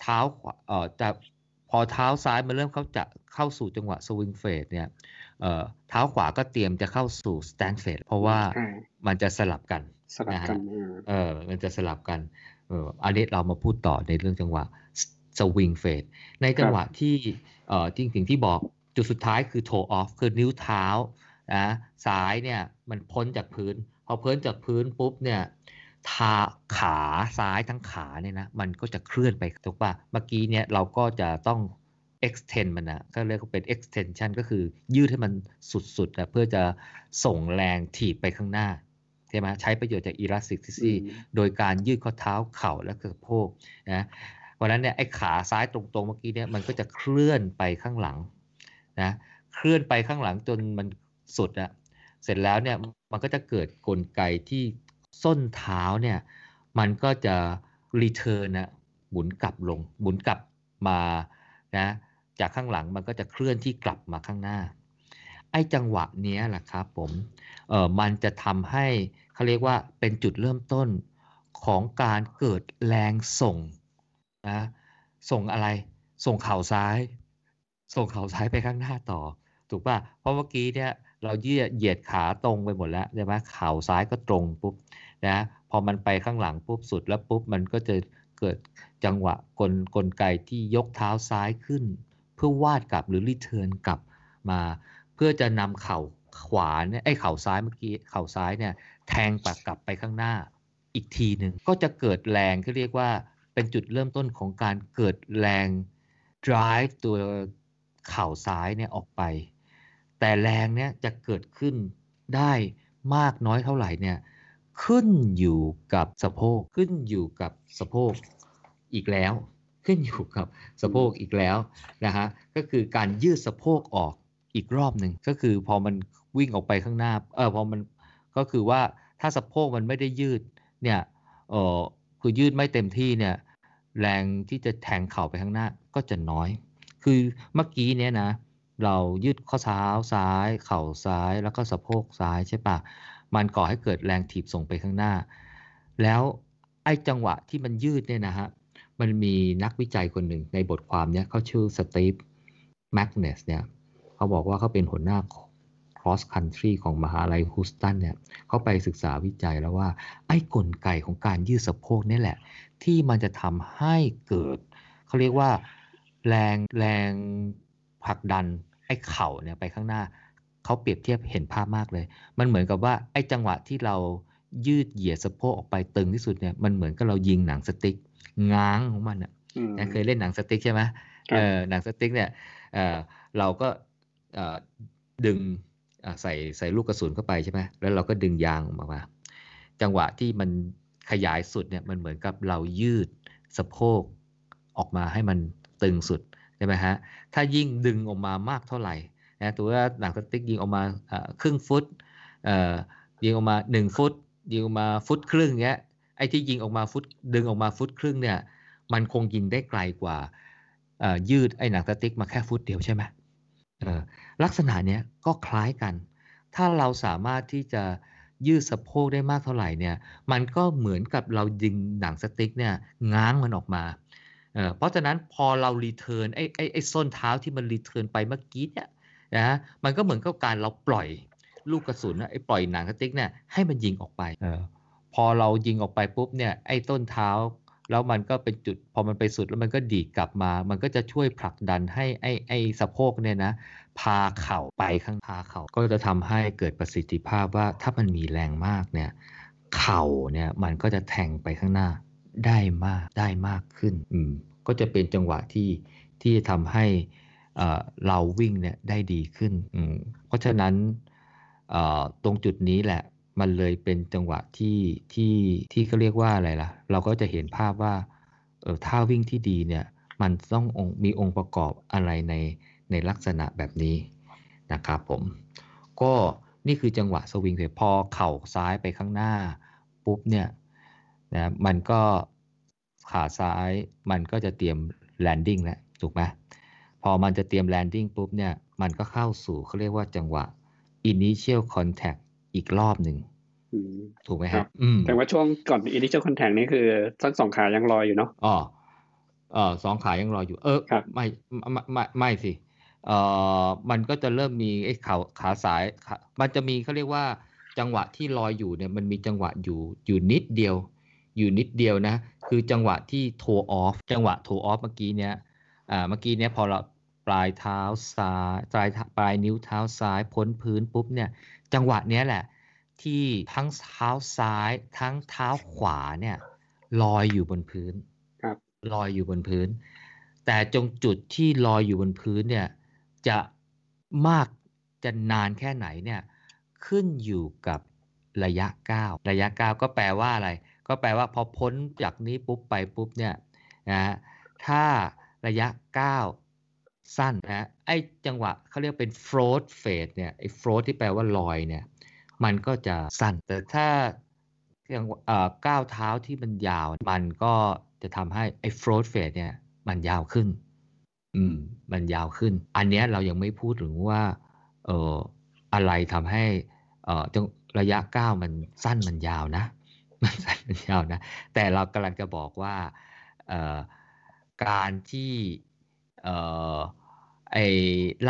[SPEAKER 2] เท้าขวาเออจะ พอเท้าซ้ายมันเริ่มเข้าจะเข้าสู่จังหวะ swing phase เนี่ยเอ่อเท้าขวาก็เตรียมจะเข้าสู่ stand phase เพราะว่ามันจะสลับกัน
[SPEAKER 1] สลับกัน
[SPEAKER 2] เออมันจะสลับกันเอออันนี้เรามาพูดต่อในเรื่องจังหวะ swing phase ในจังหวะที่เอ่อจริงๆที่บอกจุดสุดท้ายคือ toe off คือนิ้วเท้านะซ้ายเนี่ยมันพ้นจากพื้น พอพ้นจากพื้นปุ๊บเนี่ย ทาขาซ้ายทั้งขาเนี่ยนะมันก็จะเคลื่อนไปถูกปะเมื่อกี้เนี่ยเราก็จะต้อง extend มันนะก็เรียกว่าเป็น extension ก็คือยืดให้มันสุดๆนะเพื่อจะส่งแรงถีบไปข้างหน้าใช่ไหมใช้ประโยชน์จาก elasticity โดยการยืดข้อเท้าเข่าและสะโพกนะเพราะนั้นเนี่ยไอ้ขาซ้ายตรงๆเมื่อกี้เนี่ยมันก็จะเคลื่อนไปข้างหลังนะเคลื่อนไปข้างหลังจนมันสุดอะเสร็จแล้วเนี่ยมันก็จะเกิดกลไกที่ ส้นเท้าเนี่ยมันก็จะรีเทิร์นนะหมุนกลับลง หมุนกลับมานะจากข้างหลังมันก็จะเคลื่อนที่กลับมาข้างหน้า ไอ้จังหวะนี้แหละครับผมเออมันจะทำให้เขาเรียกว่าเป็นจุดเริ่มต้นของการเกิดแรงส่งนะส่งอะไรส่งเข่าซ้าย ส่งเข่าซ้ายไปข้างหน้าต่อ ถูกป่ะเพราะเมื่อกี้เนี่ยเราเยียดเหยียดขาตรงไปหมดแล้วใช่ไหมเข่าซ้ายก็ตรงปุ๊บ นะพอมันไปข้างหลังปุ๊บสุดแล้วปุ๊บมันก็จะเกิดจังหวะกลกลไกที่ยกเท้าซ้ายขึ้น เพื่อวาดกลับหรือรีเทิร์นกลับมา เพื่อจะนำเข่าขวาเนี่ยไอ้เข่าซ้ายเมื่อกี้เข่าซ้ายเนี่ยแทงปากกลับไปข้างหน้าอีกทีหนึ่งก็จะเกิดแรงที่เรียกว่าเป็นจุดเริ่มต้นของการเกิดแรง drive ตัวเข่าซ้ายเนี่ยออกไป แต่แรงเนี่ยจะเกิดขึ้นได้มากน้อยเท่าไหร่เนี่ย ขึ้นอยู่กับสะโพกขึ้นอยู่กับสะโพกอีกแล้ว ขึ้นอยู่กับสะโพกอีกแล้วนะฮะก็คือการยืดสะโพกออกอีกรอบหนึ่งก็คือพอมันวิ่งออกไปข้างหน้าเออพอมันก็คือว่าถ้าสะโพกมันไม่ได้ยืดเนี่ยเออคือยืดไม่เต็มที่เนี่ยแรงที่จะแทงเข่าไปข้างหน้าก็จะน้อย คือเมื่อกี้เนี้ยนะ เรายืดข้อเท้าซ้าย เข่าซ้ายแล้วก็สะโพกซ้ายใช่ปะ มันก่อให้เกิดแรงถีบส่งไปข้างหน้า แล้วไอ้จังหวะที่มันยืดเนี่ยนะฮะมันมีนักวิจัยคนหนึ่งในบทความเนี้ยเขาชื่อสตีฟแมกเนสเนี่ยเขาบอกว่าเขาเป็นหัวหน้า cross country ของมหาลัยฮูสตันเนี่ยเขาไปศึกษาวิจัยแล้วว่า ไอ้กลไกของการยืดสะโพกนี่แหละ ที่มันจะทำให้เกิด เขาเรียกว่าแรงแรงผลักดันไอ้เข่าเนี่ยไปข้างหน้า เขาเปรียบเทียบเห็นภาพมากเลย มันเหมือนกับว่าไอ้จังหวะที่เรายืดเหยียดสะโพกออกไปตึงที่สุดเนี่ยมันเหมือนกับเรายิงหนังสติ๊กง้างของมันอะ
[SPEAKER 1] อืม
[SPEAKER 2] นะเคยเล่นหนังสติ๊กใช่ไหม
[SPEAKER 1] ครับ
[SPEAKER 2] เออหนังสติ๊กเนี่ยเออเราก็เอ่อดึงอ่าใส่ใส่ลูกกระสุนเข้าไปใช่ไหมแล้วเราก็ดึงยางออกมา จังหวะที่มันขยายสุดเนี่ยมันเหมือนกับเรายืดสะโพกออกมาให้มันตึงสุดใช่ไหมฮะถ้ายิ่งดึงออกมามากเท่าไหร่ นะตัวว่าหนังสติ๊กยิงออกมาครึ่งฟุตยิงออกมาหนึ่งฟุต ยิงออกมาฟุตครึ่งเงี้ยไอ้ที่ยิงออกมาฟุตดึงออกมาฟุตครึ่งเนี่ยมันคงยิงได้ไกลกว่ายืดไอ้หนังสติ๊กมาแค่ฟุตเดียวใช่ไหมลักษณะเนี้ยก็คล้ายกัน ถ้าเราสามารถที่จะยืดสะโพกได้มากเท่าไหร่เนี่ย มันก็เหมือนกับเรายิงหนังสติ๊กเนี่ยง้างมันออกมาเเพราะฉะนั้นพอเรา return ไอ้ไอ้ไอ้ส้นเท้าที่มัน return ไปเมื่อกี้เนี่ย นะฮะมันก็เหมือนกับการเราปล่อยลูกกระสุนน่ะไอ้ปล่อยหนังสติ๊กเนี่ยให้มันยิงออกไปเออพอเรายิงออกไปปุ๊บเนี่ยไอ้ต้นเท้า แล้วมันก็เป็นจุดพอมันไปสุดแล้วมันก็ดีดกลับมา มันก็จะช่วยผลักดันให้ไอ้ไอ้สะโพกเนี่ยนะพาเข่าไปข้างพาเข่าก็จะทำให้เกิดประสิทธิภาพว่าถ้ามันมีแรงมากเนี่ยเข่าเนี่ยมันก็จะแทงไปข้างหน้าได้มากได้มากขึ้นอืมก็จะเป็นจังหวะที่ที่ทำให้ เราวิ่งเนี่ยได้ดีขึ้น เพราะฉะนั้นตรงจุดนี้แหละมันเลยเป็นจังหวะที่ที่ที่เขาเรียกว่าอะไรล่ะ เราก็จะเห็นภาพว่าเออท่าวิ่งที่ดีเนี่ยมันต้ององมีองค์ประกอบอะไรในในลักษณะแบบนี้นะครับผมก็นี่คือจังหวะสวิงเพลยพอเข่าซ้ายไปข้างหน้าปุ๊บเนี่ยนะมันก็ขาซ้ายมันก็จะเตรียมแลนดิ้งแล้วถูกไหม พอมันจะเตรียมแลนดิ้งปุ๊บเนี่ย มันก็เข้าสู่เขาเรียกว่าจังหวะ initial contact อีกรอบหนึ่ง
[SPEAKER 1] อืม
[SPEAKER 2] ถูกไหม
[SPEAKER 1] ครั
[SPEAKER 2] ฮะ
[SPEAKER 1] บ
[SPEAKER 2] อืม
[SPEAKER 1] แต่ว่าช่วงก่อน initial contact นี่คือทั้งสองขายังลอยอยู่เนาะ
[SPEAKER 2] อ๋อเออสองขายังรออยู่ เออ
[SPEAKER 1] ครับ
[SPEAKER 2] ไม่ไม่ไม่ไม่สิเออมันก็จะเริ่มมีไอ้ขาขาสายขามันจะมีเขาเรียกว่า จังหวะที่ลอยอยู่เนี่ยมันมีจังหวะอยู่อยู่นิดเดียว อยู่นิดเดียวนะ คือจังหวะที่ toe off จังหวะ toe off เมื่อกี้เนี้ย อ่าเมื่อกี้เนี้ยพอเราปลายเท้าซ้ายปลายเท้าปลายนิ้วเท้าซ้ายพ้นพื้นปุ๊บเนี่ยจังหวะเนี้ยแหละ ที่ทั้งเท้าซ้าย ทั้งเท้าขวาเนี่ยลอยอยู่บนพื้น
[SPEAKER 1] ครับ
[SPEAKER 2] ลอยอยู่บนพื้น แต่จงจุดที่ลอยอยู่บนพื้นเนี่ยจะมากจะนานแค่ไหนเนี่ยขึ้นอยู่กับระยะก้าวระยะก้าวก็แปลว่าอะไร ก็แปลว่าพอพ้นจากนี้ปุ๊บไปปุ๊บเนี่ยนะฮะถ้า ระยะก้าวสั้นนะไอ้จังหวะเขาเรียกเป็น float phase เนี่ยไอ้ float ที่แปลว่าลอยเนี่ยมันก็จะสั้น แต่ถ้าอย่างเอ่อก้าวเท้าที่มันยาว มันก็จะทำให้ไอ้ float phase เนี่ยมันยาวขึ้น อืม มันยาวขึ้น อันเนี้ยเรายังไม่พูดถึงว่า เอ่ออะไรทำให้เอ่อจังระยะก้าวมันสั้นมันยาวนะ มันสั้นมันยาวนะ แต่เรากำลังจะบอกว่า เอ่อ การที่เอ่อไอ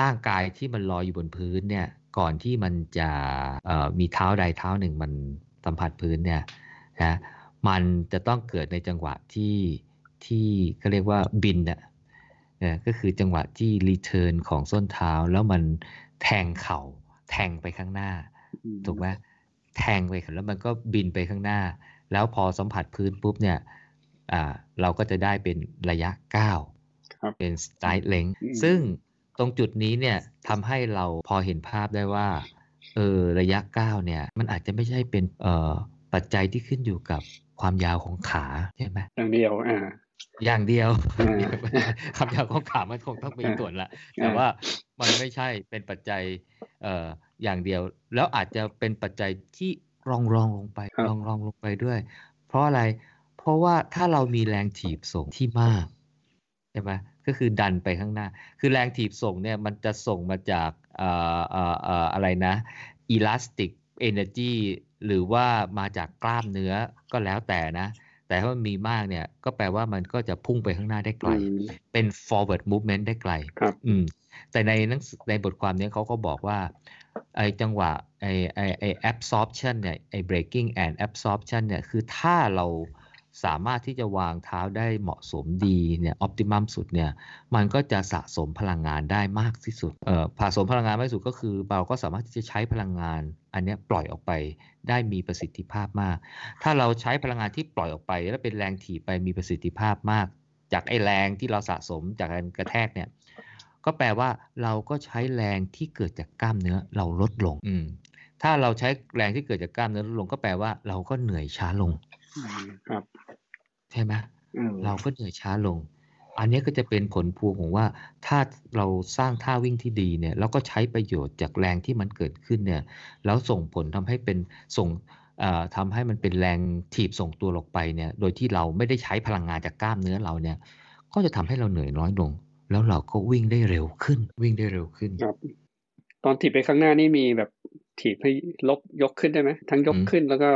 [SPEAKER 2] ร่างกายที่มันลอยอยู่บนพื้นเนี่ย ก่อนที่มันจะเอ่อมีเท้าใดเท้าหนึ่งมันสัมผัสพื้นเนี่ยนะมันจะต้องเกิดในจังหวะที่ที่ก็เรียกว่าบินอะเออก็คือจังหวะที่รีเทิร์นของส้นเท้าแล้วมันแทงเข่าแทงไปข้างหน้า
[SPEAKER 1] อืม
[SPEAKER 2] ถูกไหมแทงไปแล้วมันก็บินไปข้างหน้า แล้วพอสัมผัสพื้นปุ๊บเนี่ย อ่าเราก็จะได้เป็นระยะก้าว
[SPEAKER 1] ครับ
[SPEAKER 2] เป็นสไตล์เล็ง
[SPEAKER 1] อืม
[SPEAKER 2] ซึ่งตรงจุดนี้เนี่ยทำให้เราพอเห็นภาพได้ว่าเออระยะก้าวเนี่ย มันอาจจะไม่ใช่เป็นเอ่อปัจจัยที่ขึ้นอยู่กับความยาวของขาใช่ไหม
[SPEAKER 1] อย่างเดียวอ่า
[SPEAKER 2] อย่างเดียว
[SPEAKER 1] อ่า
[SPEAKER 2] ความยาวของขามันคงต้องมีส่วนละแต่
[SPEAKER 1] อ่า
[SPEAKER 2] ว่ามันไม่ใช่เป็นปัจจัยเอ่ออย่างเดียว แล้วอาจจะเป็นปัจจัยที่รองรองลงไป
[SPEAKER 1] ครับ
[SPEAKER 2] รองรองลงไปด้วย เพราะอะไร เพราะว่าถ้าเรามีแรงถีบส่งที่มากใช่ไหมก็คือดันไปข้างหน้า คือแรงถีบส่งเนี่ยมันจะส่งมาจากเอ่อเอ่อเอ่ออะไรนะ elastic energy หรือว่ามาจากกล้ามเนื้อก็แล้วแต่นะ แต่ถ้ามันมีมากเนี่ยก็แปลว่ามันก็จะพุ่งไปข้างหน้าได้ไกล
[SPEAKER 1] อืม
[SPEAKER 2] เป็น forward movement ได้ไกล
[SPEAKER 1] ครับ
[SPEAKER 2] อืมแต่ในหนังสือในบทความนี้เขาก็บอกว่าไอ้จังหวะไอ้ไอ้ไอ้ absorption เนี่ยไอ้ breaking and absorption เนี่ยคือถ้าเรา สามารถที่จะวางเท้าได้เหมาะสมดีเนี่ย optimum สุดเนี่ยมันก็จะสะสมพลังงานได้มากที่สุดเอ่อสะสมพลังงานมากที่สุดก็คือเราก็สามารถที่จะใช้พลังงาน อันนี้ปล่อยออกไปได้มีประสิทธิภาพมาก ถ้าเราใช้พลังงานที่ปล่อยออกไป แล้วเป็นแรงถีบไปมีประสิทธิภาพมาก จากไอ้แรงที่เราสะสมจากการกระแทกเนี่ยก็แปลว่าเราก็ใช้แรงที่เกิดจากกล้ามเนื้อเราลดลงอืมถ้าเราใช้แรงที่เกิดจากกล้ามเนื้อลดลงก็แปลว่าเราก็เหนื่อยช้าลง
[SPEAKER 1] ครับ
[SPEAKER 2] ใช่ไหม
[SPEAKER 1] อืม
[SPEAKER 2] เราก็เหนื่อยช้าลง อันนี้ก็จะเป็นผลพวงของว่าถ้าเราสร้างท่าวิ่งที่ดีเนี่ยเราก็ใช้ประโยชน์จากแรงที่มันเกิดขึ้นเนี่ยแล้วส่งผลทำให้เป็นส่งเอ่อทำให้มันเป็นแรงถีบส่งตัวลงไปเนี่ยโดยที่เราไม่ได้ใช้พลังงานจากกล้ามเนื้อเราเนี่ยก็จะทำให้เราเหนื่อยน้อยลง แล้วเราก็วิ่งได้เร็วขึ้นวิ่งได้เร็วขึ้น
[SPEAKER 1] ครับ ตอนถีบไปข้างหน้านี่มีแบบถีบให้ลบยกขึ้นได้ไหมทั้งยก
[SPEAKER 2] อืม
[SPEAKER 1] ขึ้นแล้วก็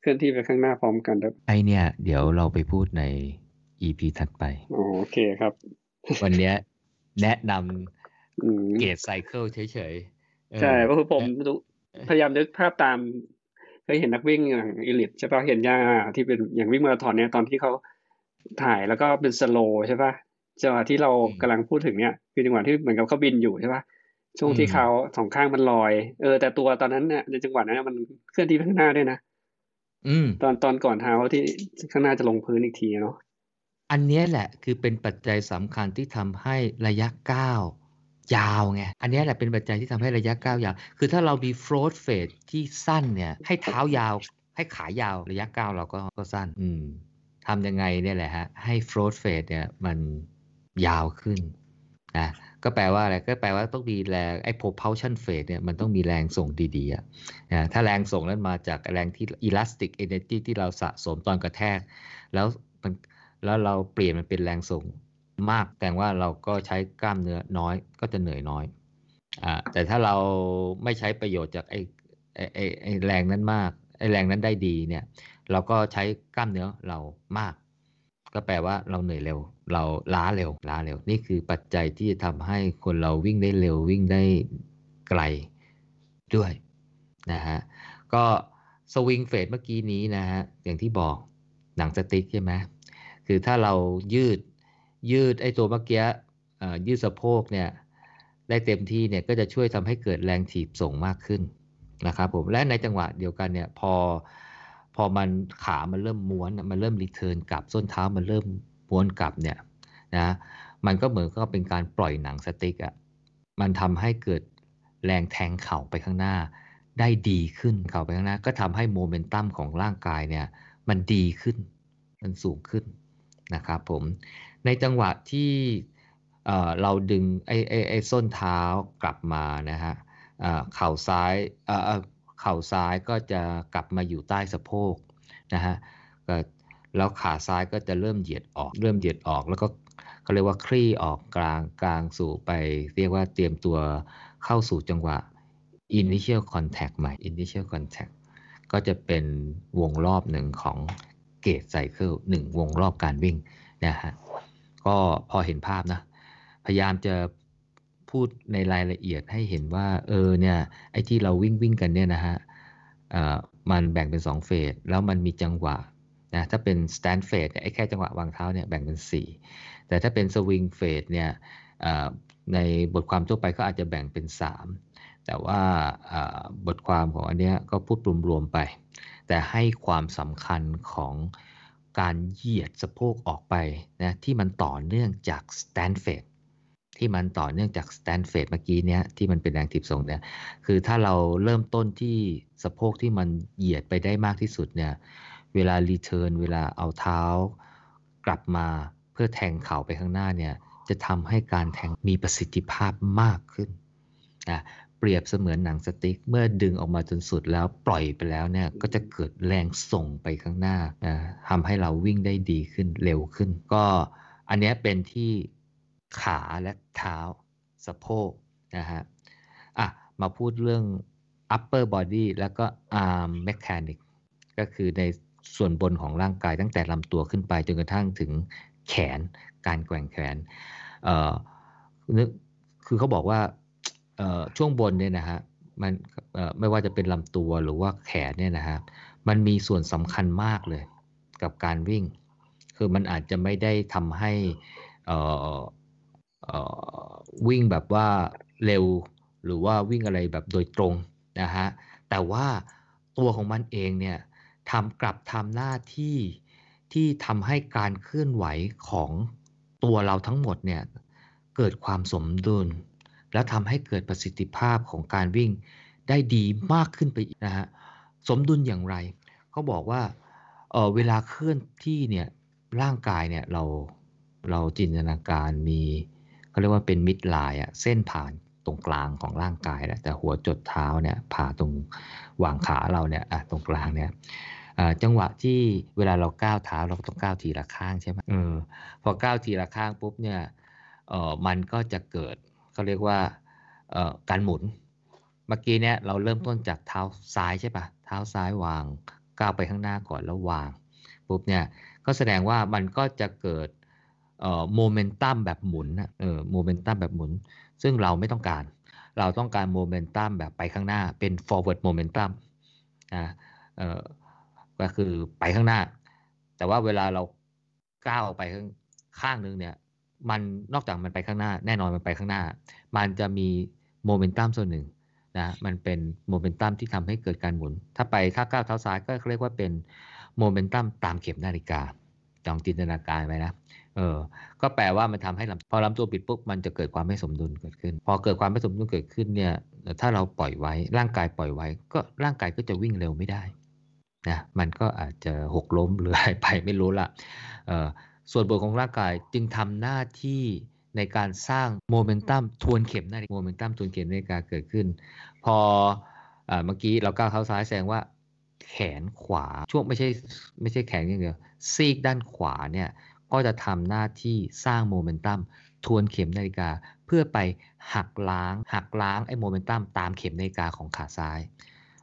[SPEAKER 1] เคลื่อนที่ไปข้างหน้าพร้อมกันครับ
[SPEAKER 2] ไอเนี่ย เดี๋ยวเราไปพูดใน EP ถัดไป
[SPEAKER 1] อ๋อโอเคครับ
[SPEAKER 2] วันเนี้ยแนะน
[SPEAKER 1] อืมำ
[SPEAKER 2] เกตไซเคิลเฉยๆเออ
[SPEAKER 1] ใช่เพราะคือผมดูพยายามนึกภาพตามเคยเห็นนักวิ่งอย่างอีลิทใช่ปะเห็นย่าที่เป็นอย่างวิ่งมาราธอนเนี่ยตอนที่เขาถ่ายแล้วก็เป็นสโลว์ใช่ปะจังหวะที่เรากำลังพูดถึงเนี่ยคือจังหวะที่เหมือนกับเขาบินอยู่ใช่ปะ ช่วงที่เขาสองข้างมันลอย เออ แต่ตัวตอนนั้นเนี่ยในจังหวะนั้นมันเคลื่อนที่ไปข้างหน้าด้วยนะ
[SPEAKER 2] อืม
[SPEAKER 1] ตอนตอนก่อนเท้าที่ข้างหน้าจะลงพื้นอีกทีเนาะ
[SPEAKER 2] อันเนี้ยแหละคือเป็นปัจจัยสำคัญที่ทำให้ระยะก้าวยาวไง อันเนี้ยแหละเป็นปัจจัยที่ทำให้ระยะก้าวยาว คือถ้าเรามี float phase ที่สั้นเนี่ย ให้เท้ายาว ให้ขายาวระยะก้าวเราก็ก็สั้น อืมทำยังไงเนี่ยแหละฮะ ให้ float phase เนี่ยมันยาวขึ้นนะ ก็แปลว่าอะไรก็แปลว่าต้องมีแรงไอ้ propulsion phase เนี่ยมันต้องมีแรงส่งดีๆอะนะถ้าแรงส่งนั้นมาจากแรงที่ elastic energy ที่เราสะสมตอนกระแทก แล้วมันแล้วเราเปลี่ยนมันเป็นแรงส่งมาก แต่ว่าเราก็ใช้กล้ามเนื้อน้อยก็จะเหนื่อยน้อยอ่าแต่ถ้าเราไม่ใช้ประโยชน์จากไอไอ้ไอ้ไอ้แรงนั้นมากไอ้แรงนั้นได้ดีเนี่ย เราก็ใช้กล้ามเนื้อเรามาก ก็แปลว่าเราเหนื่อยเร็ว เราล้าเร็วล้าเร็ว นี่คือปัจจัยที่จะทำให้คนเราวิ่งได้เร็ววิ่งได้ไกลด้วยนะฮะก็สวิงเฟสเมื่อกี้นี้นะฮะอย่างที่บอกหนังสติ๊กใช่ไหมคือถ้าเรายืดยืดไอ้ตัวเมื่อกี้ยืดสะโพกเนี่ยได้เต็มที่เนี่ยก็จะช่วยทำให้เกิดแรงถีบส่งมากขึ้นนะครับผมและในจังหวะเดียวกันเนี่ยพอ พอมันขามันเริ่มม้วนมันเริ่ม return กลับส้นเท้ามันเริ่มม้วนกลับเนี่ยนะมันก็เหมือนก็เป็นการปล่อยหนังสติ๊กอะ่ะมันทำให้เกิดแรงแทงเข่าไปข้างหน้า ได้ดีขึ้นเข่าไปข้างหน้า ก็ทำให้โมเมนตัมของร่างกายเนี่ยมันดีขึ้นมันสูงขึ้นนะครับผมในจังหวะที่เเราดึงไอ้ไอ้ไอ้ส้นเท้ากลับมานะฮะเอ่อเข่าซ้าย เข่าซ้ายก็จะกลับมาอยู่ใต้สะโพกนะฮะแล้วขาซ้ายก็จะเริ่มเหยียดออก เริ่มเหยียดออกแล้วก็เขาเรียกว่าคลี่ออกกลางกลางสู่ไป เรียกว่าเตรียมตัวเข้าสู่จังหวะ initial contact ใหม่ initial contact ก็จะเป็นวงรอบหนึ่งของเกตไซเคิลหนึ่งวงรอบการวิ่งนะฮะก็พอเห็นภาพนะ พยายามจะ พูดในรายละเอียดให้เห็นว่า เออเนี่ยไอ้ที่เราวิ่งวิ่งกันเนี่ยนะฮะมันแบ่งเป็น 2 เฟส แล้วมันมีจังหวะนะถ้าเป็น stand phase เนี่ยไอ้แค่จังหวะวางเท้าเนี่ยแบ่งเป็น 4 แต่ถ้าเป็น swing phase เนี่ยในบทความทั่วไปก็อาจจะแบ่งเป็น 3 แต่ว่าบทความของอันเนี้ยก็พูดรวมๆไป แต่ให้ความสำคัญของการเหยียดสะโพกออกไปนะที่มันต่อเนื่องจาก stand phase ที่มันต่อเนื่องจาก stand phase เมื่อกี้เนี้ยที่มันเป็นแรงถีบส่งเนี่ยคือถ้าเราเริ่มต้นที่สะโพกที่มันเหยียดไปได้มากที่สุดเนี่ยเวลา return เวลาเอาเท้ากลับมาเพื่อแทงเข่าไปข้างหน้าเนี่ยจะทำให้การแทงมีประสิทธิภาพมากขึ้นนะเปรียบเสมือนหนังสติ๊กเมื่อดึงออกมาจนสุดแล้วปล่อยไปแล้วเนี่ยก็จะเกิดแรงส่งไปข้างหน้านะทำให้เราวิ่งได้ดีขึ้นเร็วขึ้น ก็อันนี้เป็นที่ ขาและเท้าสะโพกนะฮะอะมาพูดเรื่อง upper body แล้วก็ arm mechanic ก็คือในส่วนบนของร่างกายตั้งแต่ลำตัวขึ้นไปจนกระทั่งถึงแขนการแกว่งแขนเอ่อนึกคือเขาบอกว่าเออช่วงบนเนี่ยนะฮะมันไม่ว่าจะเป็นลำตัวหรือว่าแขนเนี่ยนะฮะมันมีส่วนสำคัญมากเลยกับการวิ่ง คือมันอาจจะไม่ได้ทำให้ วิ่งแบบว่าเร็วหรือว่าวิ่งอะไรแบบโดยตรงนะฮะแต่ว่าตัวของมันเองเนี่ยทำกลับทำหน้าที่ที่ทำให้การเคลื่อนไหวของตัวเราทั้งหมดเนี่ยเกิดความสมดุล แล้วทำให้เกิดประสิทธิภาพของการวิ่งได้ดีมากขึ้นไปนะฮะสมดุลอย่างไรเขาบอกว่าเออเวลาเคลื่อนที่เนี่ยร่างกายเนี่ยเราเราจินตนาการมี เขาเรียกว่าเป็นมิดไลน์อะเส้นผ่านตรงกลางของร่างกายแหละแต่หัวจดเท้าเนี่ยผ่าตรงวางขาเราเนี่ยอะตรงกลางเนี่ยจังหวะที่เวลาเราก้าวเท้าเราต้องก้าวทีละข้างใช่ไหมเออพอก้าวทีละข้างปุ๊บเนี่ยเออมันก็จะเกิดเขาเรียกว่าเอ่อการหมุน เมื่อกี้เนี่ยเราเริ่มต้นจากเท้าซ้ายใช่ปะเท้าซ้ายวางก้าวไปข้างหน้าก่อนแล้ววางปุ๊บเนี่ยก็แสดงว่ามันก็จะเกิด โมเมนตัมแบบหมุนนะเออโมเมนตัมแบบหมุน ซึ่งเราไม่ต้องการ เราต้องการโมเมนตัมแบบไปข้างหน้าเป็น forward momentum นะเออก็คือไปข้างหน้า แต่ว่าเวลาเราก้าวไปข้างข้างนึงเนี่ย มันนอกจากมันไปข้างหน้า แน่นอนมันไปข้างหน้า มันจะมีโมเมนตัมส่วนหนึ่งนะมันเป็นโมเมนตัมที่ทำให้เกิดการหมุน ถ้าไปถ้าก้าวเท้าซ้ายก็เรียกว่าเป็นโมเมนตัมตามเข็มนาฬิกาจองจินตนาการไว้นะ เออ ก็แปลว่ามันทำให้ลำพอลำตัวปิดปุ๊บมันจะเกิดความไม่สมดุลเกิดขึ้น พอเกิดความไม่สมดุลเกิดขึ้นเนี่ย ถ้าเราปล่อยไว้ร่างกายปล่อยไว้ ก็ร่างกายก็จะวิ่งเร็วไม่ได้นะมันก็อาจจะหกล้มหรืออะไรไปไม่รู้ละเออส่วนบนของร่างกายจึงทำหน้าที่ในการสร้างโมเมนตัมทวนเข็มนาฬิกาโมเมนตัมทวนเข็มนาฬิกาเกิดขึ้นพออเมื่อกี้เราก้าวเท้าซ้ายแสดงว่าแขนขวาช่วงไม่ใช่ไม่ใช่แขนอย่างเดียวซีกด้านขวาเนี่ย ก็จะทำหน้าที่สร้างโมเมนตัมทวนเข็มนาฬิกา เพื่อไปหักล้างหักล้างไอ้โมเมนตัมตามเข็มนาฬิกาของขาซ้าย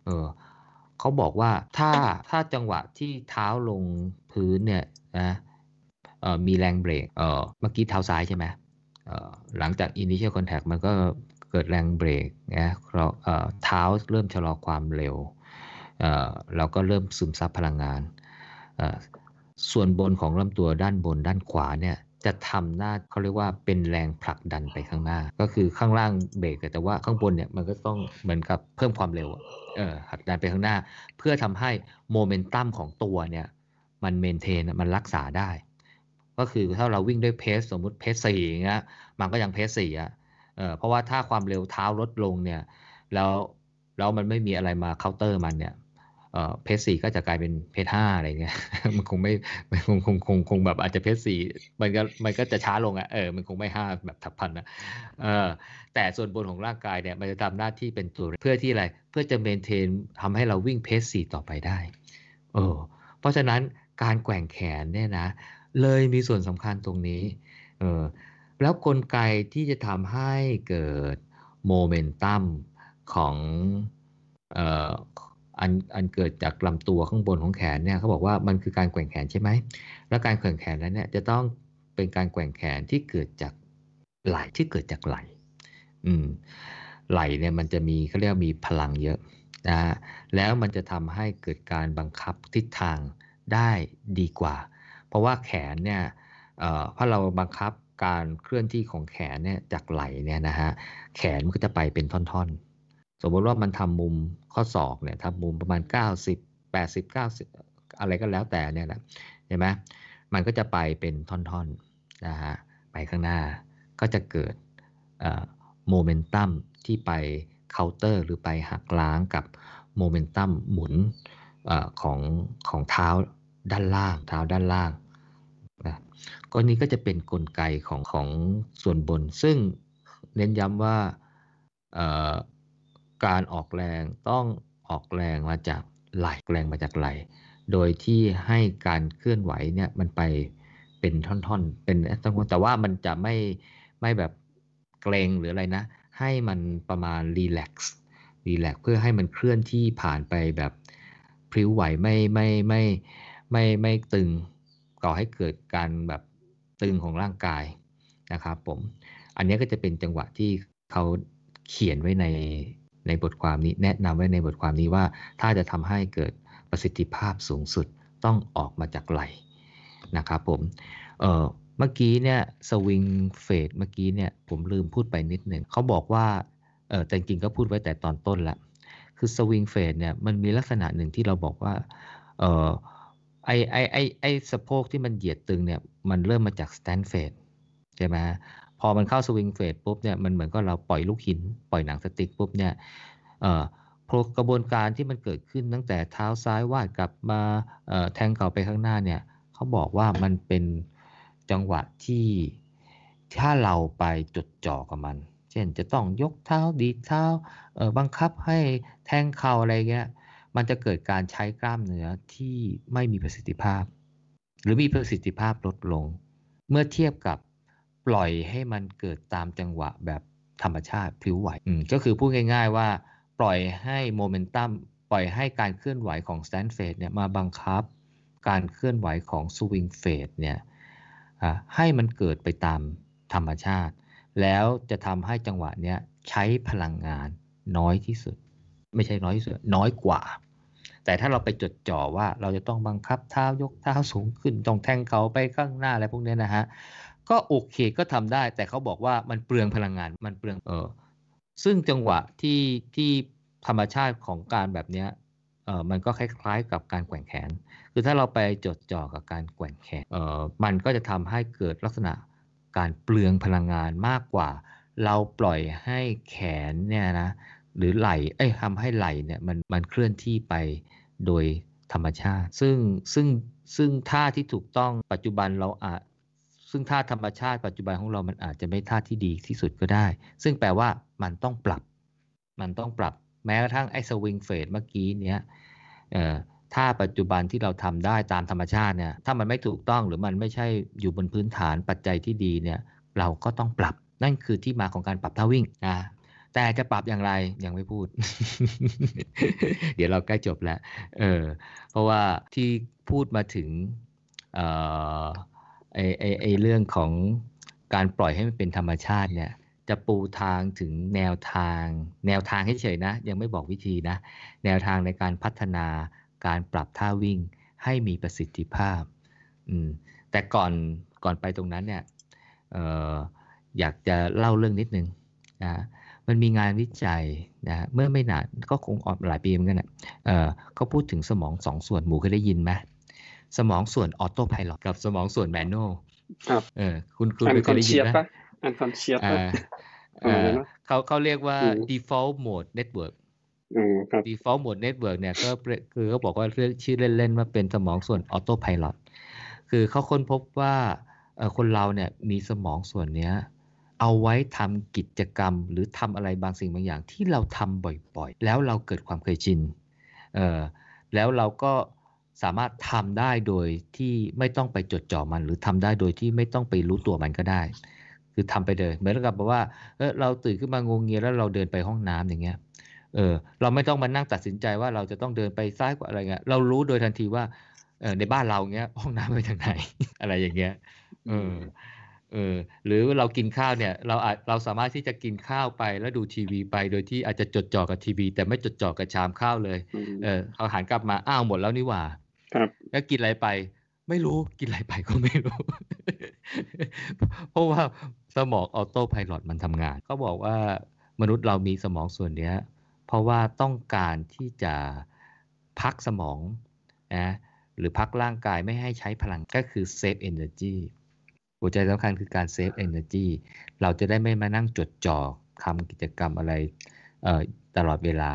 [SPEAKER 2] เออเขาบอกว่าถ้าถ้าจังหวะที่เท้าลงพื้นเนี่ยนะเออมีแรงเบรกเออเมื่อกี้เท้าซ้ายใช่ไหมเออหลังจาก initial contact มันก็เกิดแรงเบรกนะเราเออเท้าเริ่มชะลอความเร็วเราก็เริ่มซึมซับพลังงาน ส่วนบนของลำตัวด้านบนด้านขวาเนี่ยจะทำหน้าเขาเรียกว่าเป็นแรงผลักดันไปข้างหน้า ก็คือข้างล่างเบรกแต่ว่าข้างบนเนี่ยมันก็ต้องเหมือนกับเพิ่มความเร็วเออผลักดันไปข้างหน้า เพื่อทำให้โมเมนตัมของตัวเนี่ยมันเมนเทนมันรักษาได้ ก็คือถ้าเราวิ่งด้วยเพสสมมุติเพสสี่เงี้ยมันก็ยังเพสสี่อะเออเพราะว่าถ้าความเร็วเท้าลดลงเนี่ยแล้วแล้วมันไม่มีอะไรมาเคาน์เตอร์มันเนี่ย เพจสี่ก็จะกลายเป็นเพจห้าอะไรเงี้ย มันคงไม่มันคงคงคงคงแบบอาจจะเพจสี่มันก็มันก็จะช้าลงอะเออมันคงไม่ห้าแบบทับพันนะเออแต่ส่วนบนของร่างกายเนี่ยมันจะทำหน้าที่เป็นตัวเพื่อที่อะไรเพื่อจะเมนเทนทำให้เราวิ่งเพจสี่ต่อไปได้เออเพราะฉะนั้นการแกว่งแขนเนี่ยนะ เลยมีส่วนสำคัญตรงนี้เออแล้วกลไกที่จะทำให้เกิดโมเมนตัมของเอ่อ อันอันเกิดจากลำตัวข้างบนของแขนเนี่ยเขาบอกว่ามันคือการแกว่งแขนใช่ไหม แล้วการแกว่งแขนนั้นเนี่ยจะต้องเป็นการแกว่งแขนที่เกิดจากไหลที่เกิดจากไหลอืมไหลเนี่ยมันจะมีเขาเรียกมีพลังเยอะนะแล้วมันจะทำให้เกิดการบังคับทิศทางได้ดีกว่า เพราะว่าแขนเนี่ยเอ่อถ้าเราบังคับการเคลื่อนที่ของแขนเนี่ยจากไหลเนี่ยนะฮะแขนมันก็จะไปเป็นท่อนๆ มมติว่ามันทำมุมข้อศอกเนี่ยทำมุมประมาณ 90 80 90 อะไรก็แล้วแต่เนี่ยแหละเห็นไหมมันก็จะไปเป็นท่อนๆนะฮะไปข้างหน้าก็จะเกิดโมเมนตัมที่ไปเคาน์เตอร์หรือไปหักล้างกับโมเมนตัมหมุนอของของเท้าด้านล่าง เท้าด้านล่างนะก็นี้ก็จะเป็นนกลไกของของส่วนบน ซึ่งเน้นย้ำว่า การออกแรงต้องออกแรงมาจากไหลแรงมาจากไหลโดยที่ให้การเคลื่อนไหวเนี่ยมันไปเป็นท่อนๆ เป็นแต่ว่ามันจะไม่ไม่แบบเกรงหรืออะไรนะ ให้มันประมาณรีแลกซ์รีแลกซ์เพื่อให้มันเคลื่อนที่ผ่านไปแบบพริ้วไหวไม่ไม่ไม่ไม่ไม่ตึงก่อให้เกิดการแบบตึงของร่างกายนะครับผม อันนี้ก็จะเป็นจังหวะที่เขาเขียนไว้ใน ในบทความนี้แนะนำไว้ในบทความนี้ว่า ถ้าจะทำให้เกิดประสิทธิภาพสูงสุดต้องออกมาจากไหลนะครับผมเออเมื่อกี้เนี่ยสวิงเฟดเมื่อกี้เนี่ยผมลืมพูดไปนิดหนึ่งเขาบอกว่าเออแต่จริงก็พูดไว้แต่ตอนต้นล้วคือสวิงเฟดเนี่ยมันมีลักษณะหนึ่งที่เราบอกว่าเออไอไอไอไอสะโพกที่มันเหยียดตึงเนี่ยมันเริ่มมาจากสแตนเฟดใช่ไหม อมันเข้าสวิงเฟดปุ๊บเนี่ยมันเหมือนก็เราปล่อยลูกหิน ปล่อยหนังสติ๊กปุ๊บเนี่ยเอ่อกระบวนการที่มันเกิดขึ้นตั้งแต่เท้าซ้ายวาดกลับมาแทงเข่าไปข้างหน้าเนี่ยเขาบอกว่ามันเป็นจังหวะที่ถ้าเราไปจดจ่อกับมัน เช่นจะต้องยกเท้าดีเท้าเออบังคับให้แทงเข่าอะไรเงี้ยมันจะเกิดการใช้กล้ามเนื้อที่ไม่มีประสิทธิภาพ หรือมีประสิทธิภาพลดลง เมื่อเทียบกับ ปล่อยให้มันเกิดตามจังหวะแบบธรรมชาติพลิ้วไหวก็คือพูดง่ายๆว่าปล่อยให้โมเมนตัมปล่อยให้การเคลื่อนไหวของ stance phase เนี่ยมาบังคับ การเคลื่อนไหวของสวิงเฟดเนี่ยให้มันเกิดไปตามธรรมชาติ แล้วจะทำให้จังหวะเนี้ยใช้พลังงานน้อยที่สุด ไม่ใช่น้อยที่สุด น้อยกว่า แต่ถ้าเราไปจดจ่อว่าเราจะต้องบังคับเท้ายกเท้าสูงขึ้นต้องแทงเขาไปข้างหน้าอะไรพวกนี้นะฮะ ก็โอเคก็ทำได้ แต่เขาบอกว่ามันเปลืองพลังงานมันเปลืองเออซึ่งจังหวะที่ที่ธรรมชาติของการแบบนี้เออมันก็คล้ายๆกับการแกว่งแขน คือถ้าเราไปจดจ่อกับการแกว่งแขนเออมันก็จะทำให้เกิดลักษณะการเปลืองพลังงานมากกว่า เราปล่อยให้แขนเนี่ยนะหรือไหลเอ้ยทำให้ไหลเนี่ยมันมันเคลื่อนที่ไปโดยธรรมชาติ ซึ่งซึ่งซึ่งท่าที่ถูกต้องปัจจุบันเราอาจ ซึ่งท่าธรรมชาติปัจจุบันของเรามันอาจจะไม่ท่าที่ดีที่สุดก็ได้ ซึ่งแปลว่ามันต้องปรับ มันต้องปรับแม้กระทั่งไอ้สวิงเฟดเมื่อกี้เนี้ยเอ่อถ้าปัจจุบันที่เราทำได้ตามธรรมชาติเนี่ยถ้ามันไม่ถูกต้องหรือมันไม่ใช่อยู่บนพื้นฐานปัจจัยที่ดีเนี่ยเราก็ต้องปรับนั่นคือที่มาของการปรับท่าวิ่งนะแต่จะปรับอย่างไรยังไม่พูด เดี๋ยวเราใกล้จบแล้วเออเพราะว่าที่พูดมาถึงเไอไอไอเรื่องของการปล่อยให้มันเป็นธรรมชาติเนี่ย จะปูทางถึงแนวทาง แนวทางเฉยนะ ยังไม่บอกวิธีนะ แนวทางในการพัฒนาการปรับท่าวิ่งให้มีประสิทธิภาพ อืม แต่ก่อนก่อนไปตรงนั้นเนี่ยอออยากจะเล่าเรื่องนิดนึงนะมันมีงานวิจัยนะเมื่อไม่นานก็คงออกหลายปีเหมือนกันนะเเขาพูดถึงสมองสองส่วนหมูเคยได้ยินไหม สมองส่วน auto pilot กับสมองส่วน manual
[SPEAKER 1] ครับ
[SPEAKER 2] เออคุณคุณเคยได้ยินไหม
[SPEAKER 1] unconscious เขา
[SPEAKER 2] เขาเรียกว่า default mode network default mode network เนี่ยก็คือเขาบอกว่าเรียกชื่อเล่นๆว่าเป็นสมองส่วน auto pilot คือเขาค้นพบว่าคนเราเนี่ยมีสมองส่วนเนี้ยเอาไว้ทำกิจกรรม หรือทำอะไรบางสิ่งบางอย่างที่เราทำบ่อยๆ แล้วเราเกิดความเคยชินเออแล้วเราก็ สามารถทำได้โดยที่ไม่ต้องไปจดจ่อมัน หรือทำได้โดยที่ไม่ต้องไปรู้ตัวมันก็ได้ คือทำไปเลยเหมือนกับแบบว่าเออเราตื่นขึ้นมางงเงียแล้วเราเดินไปห้องน้ำอย่างเงี้ยเออเราไม่ต้องมานั่งตัดสินใจว่าเราจะต้องเดินไปซ้ายกว่าอะไรเงี้ยเรารู้โดยทันทีว่าเออในบ้านเราเงี้ยห้องน้ำไปทางไหน อะไรอย่างเงี้ยเออเออหรือเรากินข้าวเนี่ยเราอาจเราสามารถที่จะกินข้าวไปแล้วดูทีวีไปโดยที่อาจจะจดจ่อกับทีวี แต่ไม่จดจ่อกับชามข้าวเลยเออเขาหันกลับมาอ้าวหมดแล้วนี่หว่า
[SPEAKER 1] ครับ
[SPEAKER 2] แล้วกินอะไรไป ไม่รู้กินอะไรไปก็ไม่รู้ เพราะว่าสมอง auto pilot มันทำงานเขาบอกว่ามนุษย์เรามีสมองส่วนนี้เพราะว่าต้องการที่จะพักสมองนะหรือพักร่างกายไม่ให้ใช้พลังก็คือ save energy หัวใจสำคัญคือการ save energy เราจะได้ไม่มานั่งจดจ่อทำกิจกรรมอะไรตลอดเวลา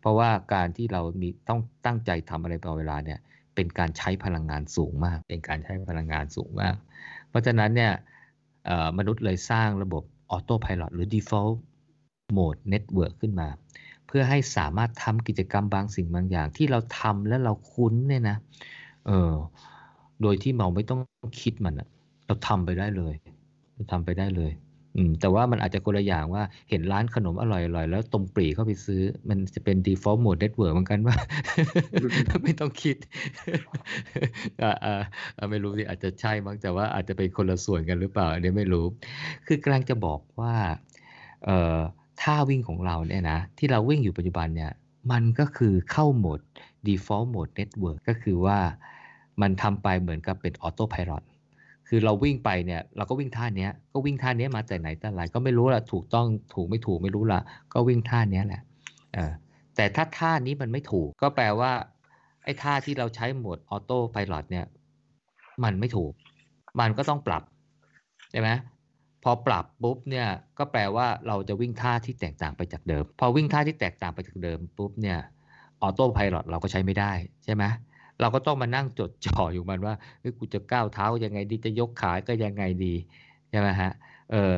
[SPEAKER 2] เพราะว่าการที่เรามีต้องตั้งใจทำอะไรตลอดเวลาเนี่ย เป็นการใช้พลังงานสูงมาก เป็นการใช้พลังงานสูงมาก เพราะฉะนั้นเนี่ยมนุษย์เลยสร้างระบบออโต้พายロหรือ default mode network ขึ้นมา เพื่อให้สามารถทำกิจกรรมบางสิ่งบางอย่าง ที่เราทำแล้วเราคุ้นเนี่ยนะเออโดยที่เราไม่ต้องคิดมันอะเราทำไปได้เลยเราทำไปได้เลย อืมแต่ว่ามันอาจจะคนละอย่างว่าเห็นร้านขนมอร่อยๆ แล้วตรงปรีเข้าไปซื้อ มันจะเป็น default mode network เหมือนกันว่า ไม่ต้องคิดอ่าอ่าไม่รู้สิอาจจะใช่มั้งแต่ว่าอาจจะเป็นคนละส่วนกันหรือเปล่าอันนี้ไม่รู้ คือกำลังจะบอกว่าเอ่อท่าวิ่งของเราเนี่ยนะที่เราวิ่งอยู่ปัจจุบันเนี่ยมันก็คือเข้าโหมด default mode network ก็คือว่ามันทำไปเหมือนกับเป็น auto pilot คือเราวิ่งไปเนี่ยเราก็วิ่งท่าเนี้ยก็วิ่งท่าเนี้ยมาแต่ไหนแต่ไรก็ไม่รู้ละถูกต้องถูกไม่ถูกไม่รู้ละก็วิ่งท่าเนี้ยแหละเออแต่ถ้าท่านี้มันไม่ถูก ก็แปลว่าไอ้ท่าที่เราใช้โหมดออโต้พายロเนี่ย มันไม่ถูก มันก็ต้องปรับใช่ไหมพอปรับปุ๊บเนี่ยก็แปลว่าเราจะวิ่งท่าที่แตกต่างไปจากเดิม พอวิ่งท่าที่แตกต่างไปจากเดิมปุ๊บเนี่ยauto pilot เราก็ใช้ไม่ได้ใช่ไหม เราก็ต้องมานั่งจดจ่ออยู่มันว่าเฮ้ยกูจะก้าวเท้ายังไงดีจะยกขาก็ยังไงดีใช่ไหมฮะเออ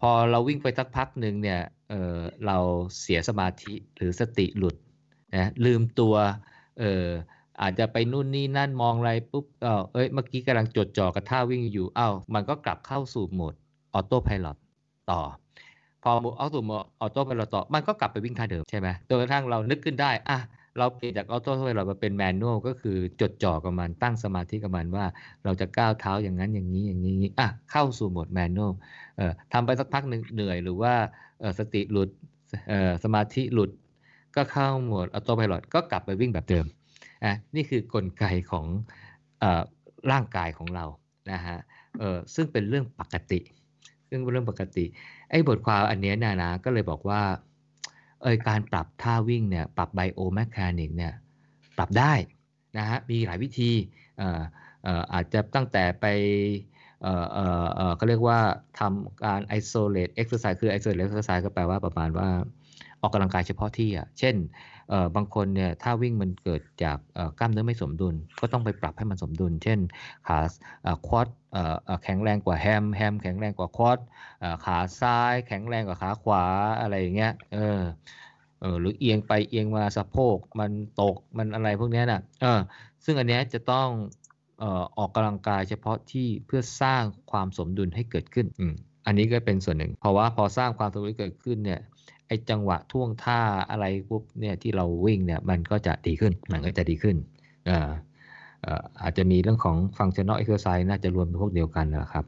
[SPEAKER 2] พอเราวิ่งไปสักพักหนึ่งเนี่ยเออเราเสียสมาธิหรือสติหลุดนะลืมตัวเอออาจจะไปนู่นนี่นั่นมองอะไรปุ๊บเออเอ้ยเมื่อกี้กำลังจดจ่อกับท่าวิ่งอยู่อ้าวมันก็กลับเข้าสู่โหมด auto pilot ต่อ พอเอาสู่โหมด auto pilot ต่อ มันก็กลับไปวิ่งท่าเดิมใช่ไหมจนกระทั่งเรานึกขึ้นได้อะ เราเปลี่ยนจาก auto pilot มาเป็น manual ก็คือจดจ่อกับมันตั้งสมาธิกับมันว่า เราจะก้าวเท้าอย่างนั้นอย่างนี้อย่างนี้อะเข้าสู่โหมด manual เอ่อทำไปสักพักหนึ่งเหนื่อยหรือว่าเออสติหลุดเอ่อสมาธิหลุด ก็เข้าโหมด auto pilot ก็กลับไปวิ่งแบบเดิมอะนี่คือกลไกของเอ่อร่างกายของเรานะฮะเออซึ่งเป็นเรื่องปกติ ซึ่งเป็นเรื่องปกติไอ้บทความอันนี้นะนะก็เลยบอกว่า เออการปรับท่าวิ่งเนี่ยปรับไบโอแมคานิกเนี่ยปรับได้นะฮะมีหลายวิธีเอ่อเอ่ออาจจะตั้งแต่ไปเอ่อเอ่อเอ่อเขาเรียกว่าทำการ isolate exercise คือ isolate exercise ก็แปลว่าประมาณว่าออกกำลังกายเฉพาะที่อะเช่นบางคนเนี่ยถ้าวิ่งมันเกิดจากกล้ามเนื้อไม่สมดุล ก็ต้องไปปรับให้มันสมดุล เช่นขาเอ่อควอด แข็งแรงกว่าแฮมแฮมแข็งแรงกว่าคอดเอ่อขาซ้าย แข็งแรงกว่าขาขวาอะไรอย่างเงี้ยเออเออหรือเอียงไปเอียงมาสะโพกมันตกมันอะไรพวกเนี้ยน่ะเออซึ่งอันเนี้ยจะต้องเอ่อออกกำลังกายเฉพาะที่เพื่อสร้างความสมดุลให้เกิดขึ้นอืมอันนี้ก็เป็นส่วนหนึ่ง เพราะว่าพอสร้างความสมดุลเกิดขึ้นเนี่ยไอ้จังหวะท่วงท่าอะไรปุ๊บเนี่ยที่เราวิ่งเนี่ยมันก็จะดีขึ้นมันก็จะดีขึ้นอ่อเอาจจะมีเรื่องของ functional exercise น่าจะรวมเป็นพวกเดียวกันนะครับ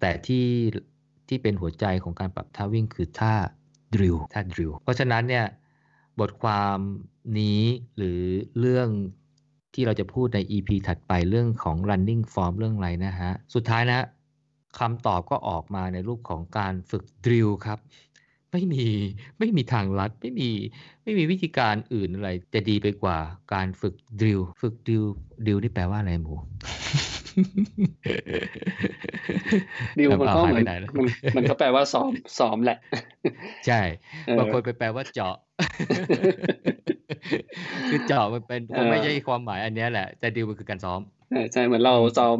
[SPEAKER 2] แต่ที่ที่เป็นหัวใจของการปรับท่าวิ่งคือท่า drill ท่า drill เพราะฉะนั้นเนี่ยบทความนี้หรือเรื่องที่เราจะพูดใน EP ถัดไปเรื่องของ running form เรื่องอะไรนะฮะ สุดท้ายนะคำตอบก็ออกมาในรูปของการฝึก drill ครับ ไม่มีไม่มีทางลัดไม่มีไม่มีวิธีการอื่นอะไร จะดีไปกว่าการฝึก drill ฝึก drill drill นี่แปลว่าอะไรหมู
[SPEAKER 1] ดิวมันก็
[SPEAKER 2] เอา
[SPEAKER 1] เหมือน
[SPEAKER 2] หายไปไหนแล้ว
[SPEAKER 1] มันมันก็แปลว่าซ้อมซ้อมแหละ
[SPEAKER 2] ใช่
[SPEAKER 1] เออ
[SPEAKER 2] บางคนไปแปลว่าเจาะ คือเจาะมันเป็นคงไม่
[SPEAKER 1] เออ
[SPEAKER 2] ใช่ความหมายอันเนี้ยแหละแต่ดิวมันคือการซ้อม
[SPEAKER 1] ใช่ใช่เหมือนเราซ้อม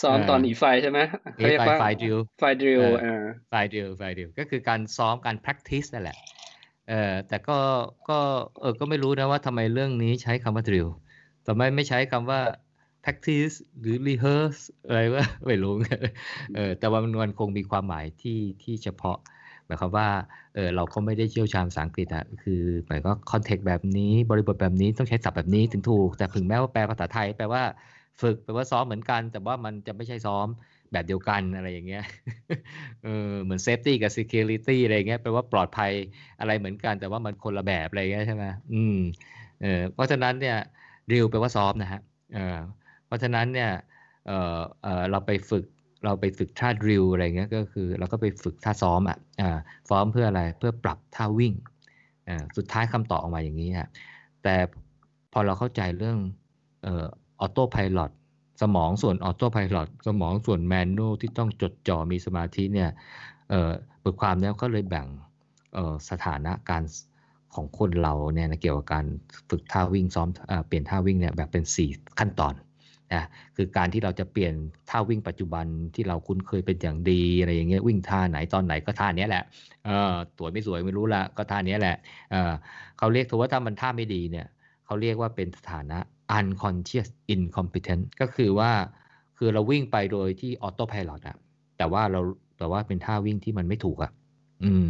[SPEAKER 1] ซ้อม
[SPEAKER 2] เออ
[SPEAKER 1] ตอนหนีไฟใช่ไหม
[SPEAKER 2] หนีไฟ
[SPEAKER 1] เขาเรียกว่า fire drill fire drill
[SPEAKER 2] เออ
[SPEAKER 1] เออ
[SPEAKER 2] fire drill fire drill ก็คือการซ้อมการ practice นั่นแหละเออแต่ก็ก็เออก็ไม่รู้นะว่าทำไมเรื่องนี้ใช้คำว่า drill ทำไมไม่ใช้คำว่า practice หรือ rehearse อะไรวะไม่รู้เออแต่ว่ามันมันคงมีความหมายที่ที่เฉพาะหมายความว่าเออเราก็ไม่ได้เชี่ยวชาญภาษาอังกฤษอะคือหมายก็ context แบบนี้บริบทแบบนี้ต้องใช้ศัพท์แบบนี้ถึงถูก แต่ถึงแม้ว่าแปลภาษาไทยแปลว่า ฝึกแปลว่าซ้อมเหมือนกัน แต่ว่ามันจะไม่ใช่ซ้อมแบบเดียวกันอะไรอย่างเงี้ย เออเหมือน safety กับ security อะไรอย่างเงี้ยแปลว่าปลอดภัยอะไรเหมือนกัน แต่ว่ามันคนละแบบอะไรเงี้ยใช่ไหมอืมเออเพราะฉะนั้นเนี่ย drill แปลว่าซ้อมนะฮะเออเพราะฉะนั้นเนี่ยเออเออเราไปฝึกเราไปฝึกท่า drill อะไรเงี้ยก็คือเราก็ไปฝึกท่าซ้อมอะอ่าซ้อมเพื่ออะไรเพื่อปรับท่าวิ่งอ่าสุดท้ายคำตอบออกมาอย่างนี้ฮะแต่พอเราเข้าใจเรื่องเออ auto pilot สมองส่วน auto pilot สมองส่วน manual ที่ต้องจดจ่อมีสมาธิเนี่ยเอ่อบทความนี้ก็เลยแบ่งสถานะการของคนเราเนี่ยนะเกี่ยวกับการฝึกท่าวิ่งซ้อมเอเปลี่ยนท่าวิ่งเนี่ยแบบเป็น 4 ขั้นตอนนะคือการที่เราจะเปลี่ยนท่าวิ่งปัจจุบันที่เราคุ้นเคยเป็นอย่างดีอะไรอย่างเงี้ยวิ่งท่าไหนตอนไหนก็ท่านี้แหละเออสวยไม่สวยไม่รู้ละก็ท่านี้แหละเออเขาเรียกถือว่าถ้ามันท่าไม่ดีเนี่ยเขาเรียกว่าเป็นสถานะ unconscious incompetent ก็คือว่าคือเราวิ่งไปโดยที่ออโต้พายロอะแต่ว่าเราแต่ว่าเป็นท่าวิ่งที่มันไม่ถูกอะอืม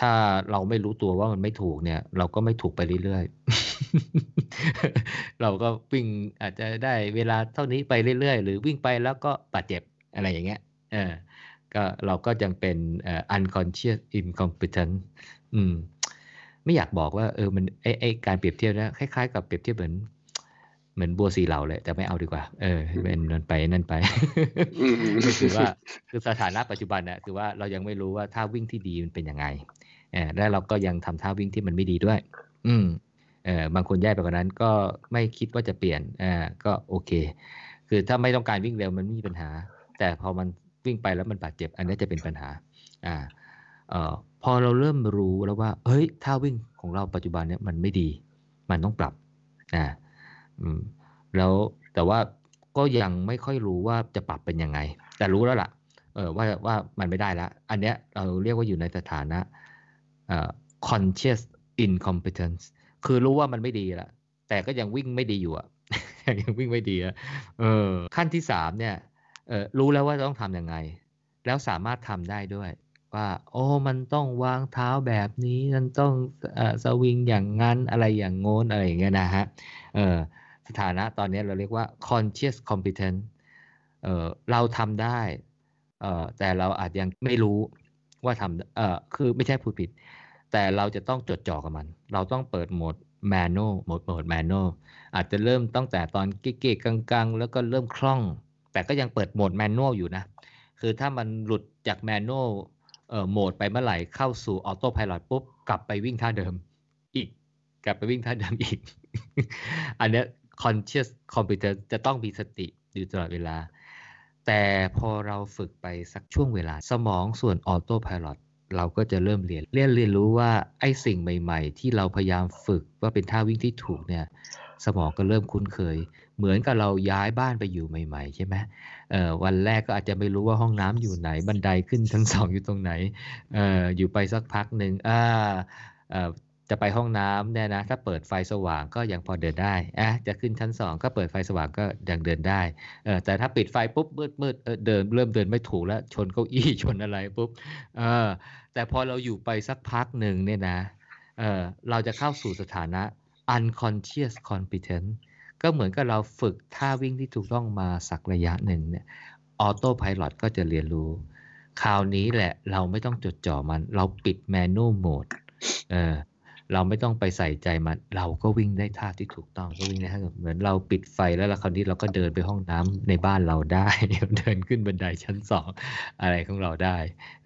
[SPEAKER 2] ถ้าเราไม่รู้ตัวว่ามันไม่ถูกเนี่ย เราก็ไม่ถูกไปเรื่อยๆ เราก็วิ่งอาจจะได้เวลาเท่านี้ไปเรื่อยๆ หรือวิ่งไปแล้วก็บาดเจ็บอะไรอย่างเงี้ย เออ ก็เราก็ยังเป็นเอ่อ unconscious incompetent อืม ไม่อยากบอกว่า เออมันไอไอการเปรียบเทียบนะคล้ายๆ กับเปรียบเทียบเหมือน เหมือนบัวสีเหล่าเลย แต่ไม่เอาดีกว่า เออเป็นนั่นไปนั่นไป
[SPEAKER 1] อืม
[SPEAKER 2] ก็คือว่าคือสถานะปัจจุบันน่ะคือว่าเรายังไม่รู้ว่าท่าวิ่งที่ดีมันเป็นยังไงเออแล้วเราก็ยังทำท่าวิ่งที่มันไม่ดีด้วย อืมเออบางคนแย่ไปกว่านั้นก็ไม่คิดว่าจะเปลี่ยนอ่าก็โอเค คือถ้าไม่ต้องการวิ่งเร็วมันไม่มีปัญหา แต่พอมันวิ่งไปแล้วมันบาดเจ็บ อันนี้จะเป็นปัญหา อ่าเอ่อพอเราเริ่มรู้แล้วว่า เฮ้ยท่าวิ่งของเราปัจจุบันเนี่ยมันไม่ดี มันต้องปรับ อ่า อืม แล้วแต่ว่าก็ยังไม่ค่อยรู้ว่าจะปรับเป็นยังไง แต่รู้แล้วล่ะ เออว่าว่ามันไม่ได้ละ อันเนี้ยเราเรียกว่าอยู่ในสถานะเอ่อ conscious incompetence คือรู้ว่ามันไม่ดีละแต่ก็ยังวิ่งไม่ดีอยู่อะยังวิ่งไม่ดีอะเออ ขั้นที่สามเนี่ยเออรู้แล้วว่าต้องทำยังไง แล้วสามารถทำได้ด้วย ว่า โอ้มันต้องวางเท้าแบบนี้ มันต้องเอ่อสวิงอย่างนั้นอะไรอย่างโน้นอะไรอย่างเงี้ยนะฮะ เออ สถานะตอนนี้เราเรียกว่า conscious competent เเราทำได้ แต่เราอาจยังไม่รู้ว่าทำคือไม่ใช่พูดผิด แต่เราจะต้องจดจ่อกับมัน เราต้องเปิดโหมด manual โหมดโหมด manual อาจจะเริ่มตั้งแต่ตอนเก๊ๆกังๆ แล้วก็เริ่มคล่อง แต่ก็ยังเปิดโหมด manual อยู่นะ คือถ้ามันหลุดจาก manual โหมดไปเมื่อไหร่เข้าสู่ auto pilot ปุ๊บ กลับไปวิ่งท่าเดิม อีก กลับไปวิ่งท่าเดิมอีก อันเนี้ย conscious competence จะต้องมีสติอยู่ตลอดเวลา แต่พอเราฝึกไปสักช่วงเวลา สมองส่วน auto pilot เราก็จะเริ่มเรียนเรียนเรียนรู้ว่าไอ้สิ่งใหม่ ๆ ที่เราพยายามฝึกว่าเป็นท่าวิ่งที่ถูกเนี่ยสมองก็เริ่มคุ้นเคย เหมือนกับเราย้ายบ้านไปอยู่ใหม่ ๆ ใช่ไหมวันแรกก็อาจจะไม่รู้ว่าห้องน้ำอยู่ไหน บันไดขึ้นชั้นสองอยู่ตรงไหนอออยู่ไปสักพักหนึ่งอ่าเอ่อ จะไปห้องน้ำเนี่ยนะถ้าเปิดไฟสว่างก็ยังพอเดินได้อะจะขึ้นชั้นสองก็เปิดไฟสว่างก็ยังเดินได้เออแต่ถ้าปิดไฟปุ๊บมืดมืดเออเดินเริ่มเดินไม่ถูกแล้วชนเก้าอี้ชนอะไรปุ๊บเออแต่พอเราอยู่ไปสักพักหนึ่งเนี่ยนะเออเราจะเข้าสู่สถานะ unconscious competence ก็เหมือนกับเราฝึกท่าวิ่งที่ถูกต้องมาสักระยะหนึ่งเนี่ยออโต้พายロก็จะเรียนรู้คราวนี้แหละเราไม่ต้องจดจ่อมัน เราปิดแมนน a l โหมดเออ เราไม่ต้องไปใส่ใจมัน เราก็วิ่งได้ท่าที่ถูกต้องก็วิ่งได้ท่าเหมือนเราปิดไฟแล้วเราคราวนี้เราก็เดินไปห้องน้ำในบ้านเราได้ เดินขึ้นบันไดชั้นสองอะไรของเราได้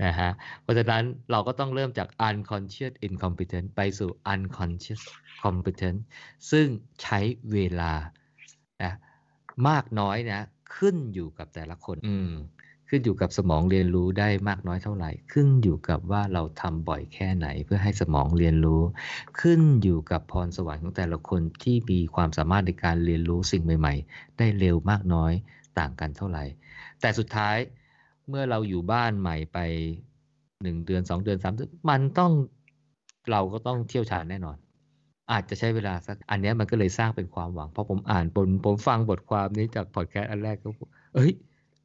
[SPEAKER 2] นะฮะเพราะฉะนั้นเราก็ต้องเริ่มจาก unconscious incompetent ไปสู่ unconscious competent ซึ่งใช้เวลานะมากน้อยนะขึ้นอยู่กับแต่ละคน อืม ขึ้นอยู่กับสมองเรียนรู้ได้มากน้อยเท่าไหร่ ขึ้นอยู่กับว่าเราทำบ่อยแค่ไหนเพื่อให้สมองเรียนรู้ ขึ้นอยู่กับพรสวรรค์ของแต่ละคนที่มีความสามารถในการเรียนรู้สิ่งใหม่ ๆ ได้เร็วมากน้อยต่างกันเท่าไหร่ แต่สุดท้ายเมื่อเราอยู่บ้านใหม่ไปหนึ่งเดือนสองเดือนสามเดือนมันต้องเราก็ต้องเที่ยวชาญแน่นอน อาจจะใช้เวลาสักอันนี้มันก็เลยสร้างเป็นความหวัง เพราะผมอ่านผมผมฟังบทความนี้จากพอดแคสต์อันแรกก็เอ้ย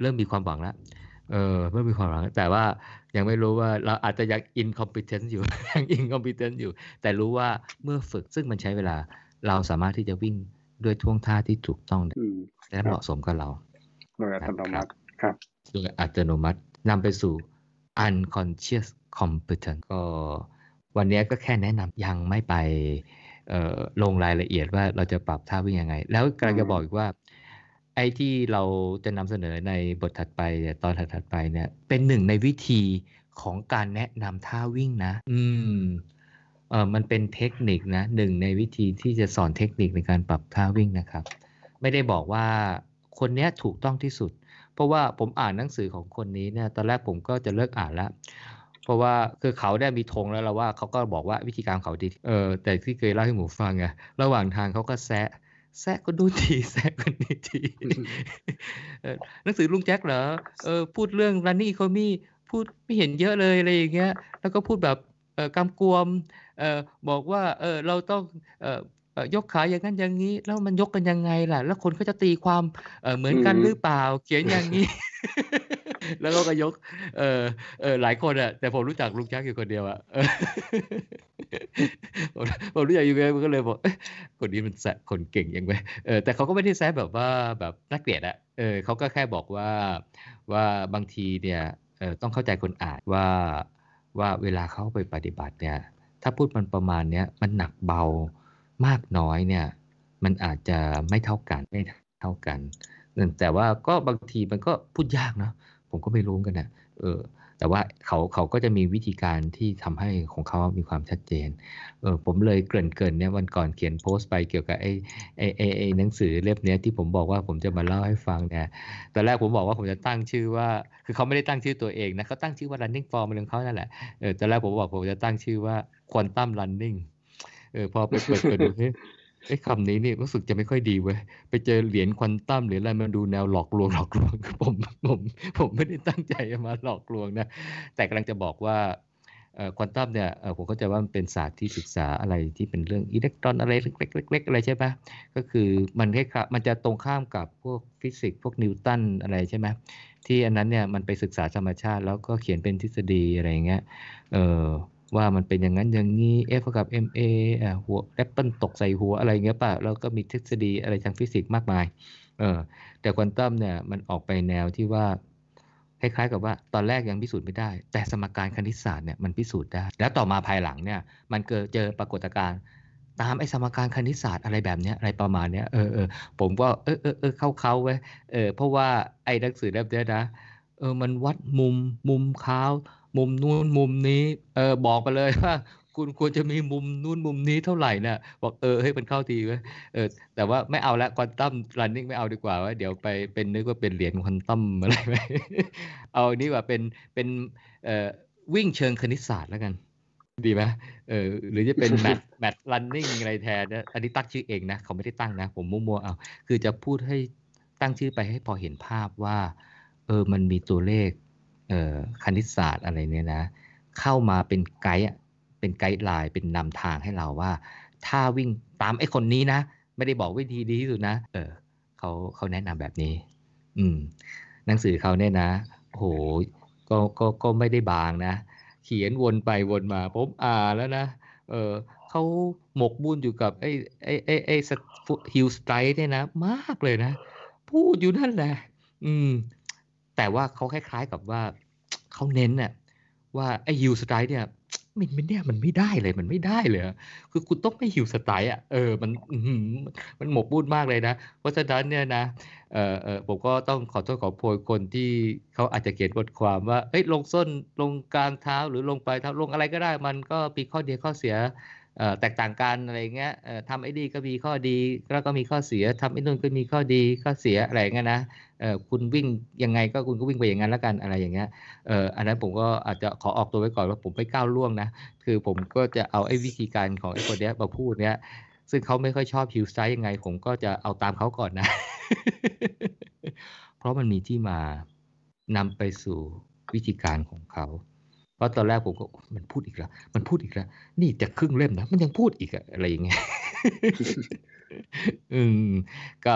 [SPEAKER 2] เริ่มมีความหวังแล้วเออเริ่มมีความหวังแล้วแต่ว่ายังไม่รู้ว่าเราอาจจะยัง incompetent อยู่ยัง incompetent อยู่ แต่รู้ว่าเมื่อฝึกซึ่งมันใช้เวลา เราสามารถที่จะวิ่งด้วยท่วงท่าที่ถูกต้อง
[SPEAKER 1] อืม
[SPEAKER 2] และเหมาะสมกับเรา
[SPEAKER 1] โดยอัตโนมัติครับ
[SPEAKER 2] โดยอัตโนมัตินำไปสู่ unconscious competence ก็วันนี้ก็แค่แนะนำยังไม่ไปเอ่อลงรายละเอียดว่าเราจะปรับท่าวิ่งยังไง แล้วกำลังจะบอกอีกว่า ไอ้ที่เราจะนำเสนอในบทถัดไปตอนถัดไปเนี่ย เป็นหนึ่งในวิธีของการแนะนำท่าวิ่งนะ อืมเออมันเป็นเทคนิคนะหนึ่งในวิธีที่จะสอนเทคนิคในการปรับท่าวิ่งนะครับ ไม่ได้บอกว่าคนนี้ถูกต้องที่สุด เพราะว่าผมอ่านหนังสือของคนนี้เนี่ยตอนแรกผมก็จะเลิกอ่านแล้ว เพราะว่าคือเขาได้มีธงแล้วเราว่าเขาก็บอกว่าวิธีการเขาดีเออแต่ที่เคยเล่าให้หมูฟังไงระหว่างทางเขาก็แซะ แซะก็ดูทีแซะคนนี้ทีเออหนังสือลุงแจ็คเหรอเออพูดเรื่อง running economy พูดไม่เห็นเยอะเลยอะไรอย่างเงี้ย แล้วก็พูดแบบเออกำกวมเออบอกว่าเออเราต้องเออเอ่อยกขาอย่างนั้นอย่างนี้ แล้วมันยกกันยังไงล่ะ แล้วคนเขาจะตีความเออเหมือนกัน
[SPEAKER 1] อืม
[SPEAKER 2] หรือเปล่า เขียนอย่างนี้ แล้วก็ยก เออเออหลายคนอะแต่ผมรู้จักลุงแจ็คอยู่คนเดียวอะเออ ผมรู้จักอยู่คนเดียวก็เลยบอกคนนี้มันแซะคนเก่งยังไงเออแต่เขาก็ไม่ได้แซะแบบว่าแบบน่าเกลียดอะเออเขาก็แค่บอกว่าว่าบางทีเนี่ยเออต้องเข้าใจคนอ่านว่าว่าเวลาเขาไปปฏิบัติเนี่ยถ้าพูดมันประมาณเนี้ยมันหนักเบามากน้อยเนี่ยมันอาจจะไม่เท่ากันไม่เท่ากัน แต่ว่าก็บางทีมันก็พูดยากเนาะผมก็ไม่รู้กันนะเออ แต่ว่าเขาเขาก็จะมีวิธีการที่ทำให้ของเขามีความชัดเจนเออผมเลยเกริ่นเกินเนี่ยวันก่อนเขียนโพสต์ไปเกี่ยวกับไอ้ไอ้ไอ้ไอ้หนังสือเล่มนี้ที่ผมบอกว่าผมจะมาเล่าให้ฟังเนี่ยตอนแรกผมบอกว่าผมจะตั้งชื่อว่า คือเขาไม่ได้ตั้งชื่อตัวเองนะเขาตั้งชื่อว่า running form ของเขานั่นแหละเออตอนแรกผมบอกผมจะตั้งชื่อว่า quantum running เออพอไปเปิดเปิดดู ไอ้คำนี้นี่รู้สึกจะไม่ค่อยดีเว้ย ไปเจอเหรียญควอนตัมหรืออะไรมาดูแนวหลอกลวงหลอกลวงผมผมผมไม่ได้ตั้งใจมาหลอกลวงนะ แต่กำลังจะบอกว่าควอนตัมเนี่ยผมเข้าใจว่ามันเป็นศาสตร์ที่ศึกษาอะไรที่เป็นเรื่องอิเล็กตรอนอะไรเล็กๆๆอะไรใช่ไหมก็คือมันคล้ายมันจะตรงข้ามกับพวกฟิสิกส์พวกนิวตันอะไรใช่ไหมที่อันนั้นเนี่ยมันไปศึกษาธรรมชาติแล้วก็เขียนเป็นทฤษฎีอะไรเงี้ยเออ ว่ามันเป็นอย่างนั้นอย่างนี้ F กับ MA อ่าหัวแอปเปิลตกใส่หัวอะไรเงี้ยป่ะแล้วก็มีทฤษฎีอะไรทางฟิสิกส์มากมายเออแต่ควอนตัมเนี่ยมันออกไปแนวที่ว่าคล้ายๆกับว่าตอนแรกยังพิสูจน์ไม่ได้ แต่สมการคณิตศาสตร์เนี่ยมันพิสูจน์ได้ แล้วต่อมาภายหลังเนี่ยมันเกิดเจอปรากฏการณ์ตามไอ้สมการคณิตศาสตร์อะไรแบบเนี้ยอะไรประมาณเนี้ยเออเออผมก็เออเออเออเข้าเขาไว้เออเพราะว่าไอ้หนังสือเล่มนี้นะเออมันวัดมุมมุมเขา มุมนู้นมุมนี้เออบอกไปเลยว่าคุณควรจะมีมุมนู้นมุมนี้เท่าไหร่เนี่ยบอกเออให้มันเข้าทีไว้เออแต่ว่าไม่เอาละควอนตัมรันนิ่งไม่เอาดีกว่าว่าเดี๋ยวไปเป็นนึกว่าเป็นเหรียญควอนตัมอะไรไปเอานี้ว่าเป็นเป็นเอ่อวิ่งเชิงคณิตศาสตร์แล้วกัน ดีไหมเออหรือจะเป็นแมทแมทรันนิ่งอะไรแทนอันนี้ตั้งชื่อเองนะ เขาไม่ได้ตั้งนะ ผมมั่วๆเอา คือจะพูดให้ตั้งชื่อไปให้พอเห็นภาพว่า เออมันมีตัวเลข คณิตศาสตร์อะไรเนี่ยนะเข้ามาเป็นไกด์เป็น guideline เป็นนำทางให้เราว่า ถ้าวิ่งตามไอ้คนนี้นะ ไม่ได้บอกวิธีดีที่สุดนะ เออเขาเขาแนะนำแบบนี้ อืม หนังสือเขาเนี่ยนะโหก็ก็ก็ไม่ได้บางนะ เขียนวนไปวนมาผมอ่านแล้วนะเออเขาหมกมุ่นอยู่กับไอ้ไอ้ไอ้ไอ้ heel strike เนี่ยนะ มากเลยนะ พูดอยู่นั่นแหละ อืม แต่ว่าเขาคล้ายๆกับว่าเขาเน้นน่ะว่าไอ้ heel strike เนี่ยมันไม่เนี่ยมันไม่ได้เลยมันไม่ได้เลยคือคุณต้องไม่ heel strike อะเออมันมันหมกมุ่นมากเลยนะ เพราะฉะนั้นเนี่ยนะเออเออผมก็ต้องขอโทษขอโพยคนที่เขาอาจจะเขียนบทความว่าเอ้ยลงส้นลงกลางเท้าหรือลงปลายเท้าลงอะไรก็ได้ มันก็มีข้อดีข้อเสีย แตกต่างกันอะไรเงี้ยทำไอ้ดีก็มีข้อดีแล้วก็มีข้อเสียทำไอ้นู่นก็มีข้อดีข้อเสียอะไรเงี้ยนะคุณวิ่งยังไงก็คุณก็วิ่งไปอย่างนั้นแล้วกันอะไรอย่างเงี้ยอันนั้นผมก็อาจจะขอออกตัวไว้ก่อนว่าผมไม่ก้าวล่วงนะคือผมก็จะเอาไอ้วิธีการของไอ้คนเนี้ยมาพูดเนี้ยซึ่งเขาไม่ค่อยชอบฮิวสไตล์ยังไง ผมก็จะเอาตามเขาก่อนนะ เพราะมันมีที่มานำไปสู่วิธีการของเขา เพราะตอนแรกผมก็มันพูดอีกแล้วมันพูดอีกแล้วนี่จะครึ่งเล่มนะมันยังพูดอีกอะไรอย่างเงี้ยอืมก็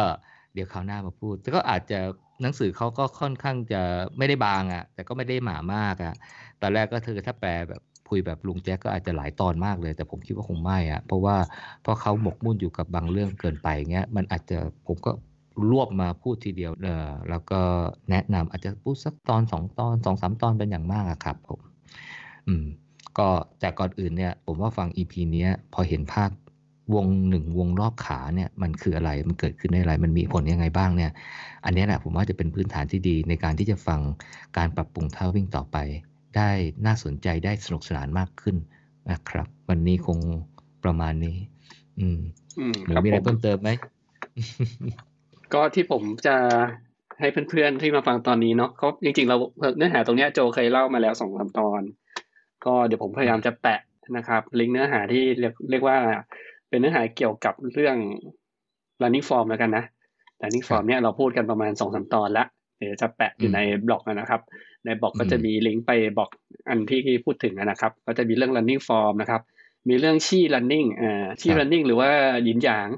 [SPEAKER 2] เดี๋ยวคราวหน้ามาพูดแต่ก็อาจจะหนังสือเขาก็ค่อนข้างจะไม่ได้บางอะ แต่ก็ไม่ได้หมามากอะตอนแรกก็เธอถ้าแปลแบบคุยแบบลุงแจ็คก็อาจจะหลายตอนมากเลย แต่ผมคิดว่าคงไม่อะเพราะว่าเพราะเขาหมกมุ่นอยู่กับบางเรื่องเกินไปเงี้ยมันอาจจะผมก็รวบมาพูดทีเดียวเออแล้วก็แนะนำอาจจะพูดสักตอนสองตอนสองสามตอนเป็นอย่างมากอะครับผม อืม ก็แต่ก่อนอื่นเนี่ย ผมว่าฟัง EP เนี้ย พอเห็นภาพวงหนึ่งวงรอบขาเนี่ย มันคืออะไรมันเกิดขึ้นได้อะไร มันมีผลยังไงบ้างเนี่ย อันนี้แหละผมว่าจะเป็นพื้นฐานที่ดีในการที่จะฟังการปรับปรุงท่าวิ่งต่อไป ได้น่าสนใจได้สนุกสนานมากขึ้นนะครับ วันนี้คงประมาณนี้ อืมหรือมีอะไรเพิ่มเติมไหม
[SPEAKER 1] ก็ที่ผมจะให้เพื่อนๆที่มาฟังตอนนี้เนาะเขาจริงๆ เราเนื้อหาตรงนี้โจเคยเล่ามาแล้วสองสามตอน ก็เดี๋ยวผมพยายามจะแปะนะครับ ลิงก์เนื้อหาที่เรียกเรียกว่า เป็นเนื้อหาเกี่ยวกับเรื่อง running form แล้วกันนะ running form เนี่ยเราพูดกันประมาณสองสามตอนละเดี๋ยวจะแปะอยู่ในบล็อกนะครับ ในบล็อกก็จะมีลิงก์ไปบอกอันที่พูดถึงนะครับ ก็จะมีเรื่อง running form นะครับ มีเรื่องชี่ running อ่าชี่ running หรือว่าหยินหยาง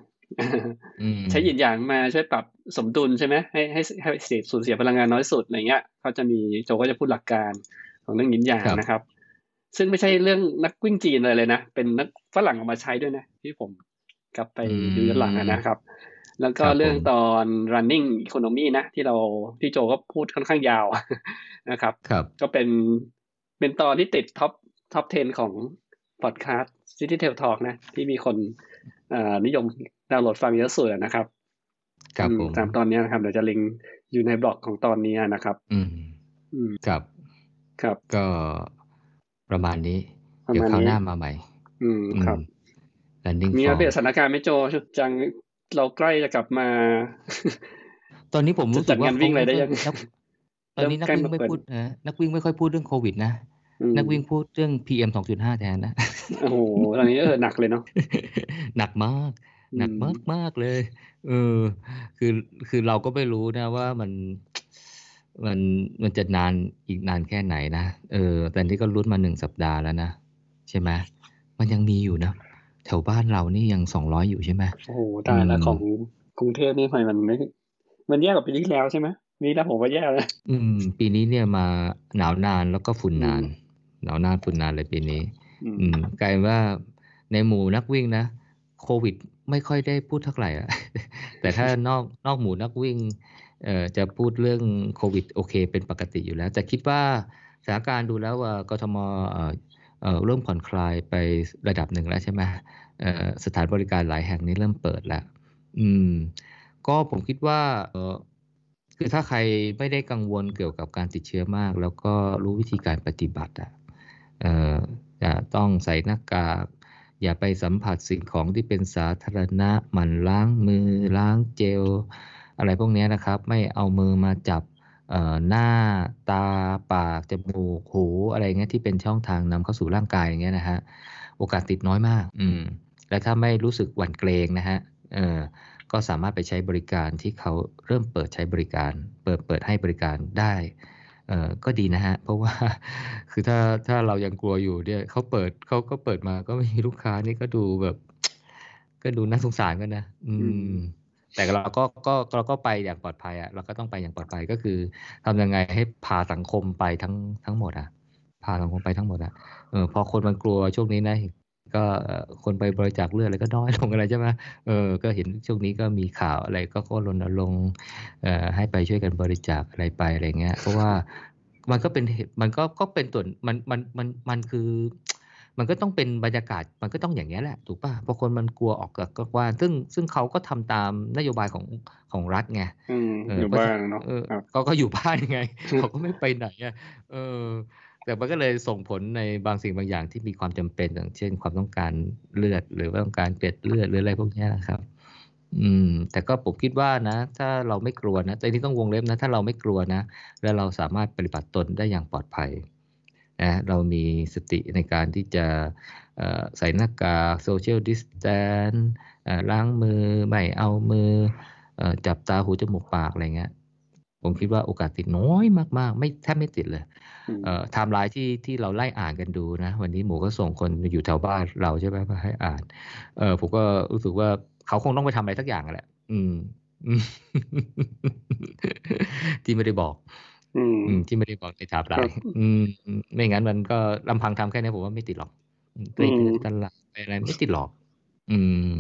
[SPEAKER 1] ใช้หยินหยางมาช่วยปรับสมดุลใช่ไหมให้ให้ให้เสียสูญเสียพลังงานน้อยสุดอะไรเงี้ยเขาจะมีโจก็จะพูดหลักการของเรื่องหยินหยางนะครับ ซึ่งไม่ใช่เรื่องนักวิ่งจีนอะไรเลยนะ เป็นนักฝรั่งออกมาใช้ด้วยนะ ที่ผมกลับไปดูย้อนหลังนะครับ แล้วก็เรื่องตอน running economy นะ ที่เราที่โจก็พูดค่อนข้างยาวนะครับ
[SPEAKER 2] ครับ
[SPEAKER 1] ก็เป็นเป็นตอนที่ติด top top 10 ของพอดแคสต์ City Trail Talk นะ ที่มีคนนิยมดาวน์โหลดฟังเยอะสุดนะครับ
[SPEAKER 2] ครับผม
[SPEAKER 1] ตามตอนนี้นะครับเดี๋ยวจะลิงก์อยู่ในบล็อกของตอนนี้นะครับ
[SPEAKER 2] อืม
[SPEAKER 1] อืม
[SPEAKER 2] ครับ
[SPEAKER 1] ครับ
[SPEAKER 2] ก็ ประมาณนี้ เดี๋ยวคราวหน้ามาใหม่
[SPEAKER 1] อืมครับ
[SPEAKER 2] landing
[SPEAKER 1] มี
[SPEAKER 2] form
[SPEAKER 1] อัปเดตสถานการณ์ไหม่โจจังเราใกล้จะกลับมา
[SPEAKER 2] ตอนนี้ผมรู้สึกว่า
[SPEAKER 1] จัดงานวิ่งอะไรได้ยัง
[SPEAKER 2] นักตอนนี้นักวิ่งไม่พูดนะนักวิ่งไม่ค่อยพูดเรื่องโควิดนะ
[SPEAKER 1] อืม
[SPEAKER 2] นักวิ่งพูดเรื่อง PM 2.5แทนนะ
[SPEAKER 1] โอ้โหตอนนี้เออหนักเลยเนาะ
[SPEAKER 2] หนักมาก หนักมากมากเลย เออ คือคือเราก็ไม่รู้นะว่ามัน มันมันจะนานอีกนานแค่ไหนนะเออ แต่นี่ก็ลุ้นมาหนึ่งสัปดาห์แล้วนะใช่ไหมมันยังมีอยู่นะแถวบ้านเรานี่ยังสองร้อยอยู่ใช่ไหม
[SPEAKER 1] โอ้โหตายแล้ว
[SPEAKER 2] อืม
[SPEAKER 1] ของกรุงเทพนี่ทำไมมันไม่ มันแย่กว่าปีที่แล้วใช่ไหมปีที่แล้วผมว่าแย่แล้ว
[SPEAKER 2] อืม ปีนี้เนี่ยมาหนาวนานแล้วก็ฝุ่นนาน หนาวนานฝุ่นนานเลยปีนี้
[SPEAKER 1] อืม
[SPEAKER 2] อืมกลายเป็นว่าในหมู่นักวิ่งนะโควิดไม่ค่อยได้พูดเท่าไหร่อะแต่ถ้านอกนอกหมู่นักวิ่งเอ่อ จะพูดเรื่องโควิดโอเค เป็นปกติอยู่แล้ว แต่คิดว่าสถานการณ์ดูแล้วว่ากทมเอ่อเริ่มผ่อนคลายไประดับหนึ่งแล้วใช่ไหมเอ่อสถานบริการหลายแห่งนี้เริ่มเปิดแล้ว อืม ก็ผมคิดว่าเออคือถ้าใครไม่ได้กังวลเกี่ยวกับการติดเชื้อมาก แล้วก็รู้วิธีการปฏิบัติอะเอ่อจะต้องใส่หน้ากากอย่าไปสัมผัสสิ่งของที่เป็นสาธารณะหมั่นล้างมือล้างเจล อะไรพวกนี้นะครับ ไม่เอามือมาจับหน้าตาปากจมูกหูอะไรเงี้ยที่เป็นช่องทางนำเข้าสู่ร่างกายอย่างเงี้ยนะฮะโอกาสติดน้อยมาก อืม และถ้าไม่รู้สึกหวั่นเกรงนะฮะเออก็สามารถไปใช้บริการที่เขาเริ่มเปิดใช้บริการ เปิดเปิดให้บริการได้เออก็ดีนะฮะ เพราะว่าคือถ้าถ้าเรายังกลัวอยู่เนี่ยเขาเปิดเขาก็เปิดมาก็ไม่มีลูกค้านี่ก็ดูแบบ ก็ดูน่าสงสารกันนะ อืม แต่เราก็ก็เราก็ไปอย่างปลอดภัยอะเราก็ต้องไปอย่างปลอดภัยก็คือทำยังไงให้พาสังคมไปทั้งทั้งหมดอะพาสังคมไปทั้งหมดอะเออพอคนมันกลัวช่วงนี้นะก็คนไปบริจาคเลือดอะไรก็น้อยลงอะไรใช่ไหมเออ ก็เห็นช่วงนี้ก็มีข่าวอะไรก็ก็รณรงค์ให้ไปช่วยกันบริจาคอะไรไปอะไรเงี้ย เพราะว่ามันก็เป็นเหตุมันก็ก็เป็นส่วนมันมันมันมันคือ มันก็ต้องเป็นบรรยากาศมันก็ต้องอย่างนี้ยแหละถูกป่ะเพราะคนมันกลัวออกจากกว้านซึ่งซึ่งเขาก็ทำตามนโยบายของของรัฐไง
[SPEAKER 1] อืม
[SPEAKER 2] เออ
[SPEAKER 1] อยู่
[SPEAKER 2] เพราะ
[SPEAKER 1] บ้า
[SPEAKER 2] ฉะ
[SPEAKER 1] นเนาะ
[SPEAKER 2] เออ
[SPEAKER 1] ครับ
[SPEAKER 2] เขาก็อยู่บ้านไงเขาก็ไม่ไปไหนอะเออ แต่มันก็เลยส่งผลในบางสิ่งบางอย่างที่มีความจำเป็นอย่างเช่น ความต้องการเลือดหรือว่าต้องการเกล็ดเลือดหรืออะไรพวกเนี้ยนะครับ อืม แต่ก็ผมคิดว่านะ ถ้าเราไม่กลัวนะแต่ที่ต้องวงเล็บนะ ถ้าเราไม่กลัวนะ แล้วเราสามารถปฏิบัติตนได้อย่างปลอดภัย นะเรามีสติในการที่จะเอ่อใส่หน้ากากโซเชียลดิสแตล้างมือไม่เอามือเอ่อจับตาหูจมูกปากอะไรเงี้ยผมคิดว่าโอกาสติดน้อยมาก ๆ ไม่แทบไม่ติดเลย
[SPEAKER 1] อืม
[SPEAKER 2] เอ่อไทม์ไลน์ที่ที่เราไล่อ่านกันดูนะ วันนี้หมูก็ส่งคนมาอยู่แถวบ้านเราใช่ไหมมาให้อ่านเออผมก็รู้สึกว่าเขาคงต้องไปทำอะไรสักอย่างแหละ อืมอืมที่ไม่ได้บอก
[SPEAKER 1] อืม
[SPEAKER 2] อืม ที่ไม่ได้บอกในไทม์ไล
[SPEAKER 1] ครับ
[SPEAKER 2] อืมไม่งั้นมันก็ลำพังทำแค่นี้ผมว่าไม่ติดหรอกอืมไป
[SPEAKER 1] อืม
[SPEAKER 2] เดินตลาดไปอะไรไม่ติดหรอก อืม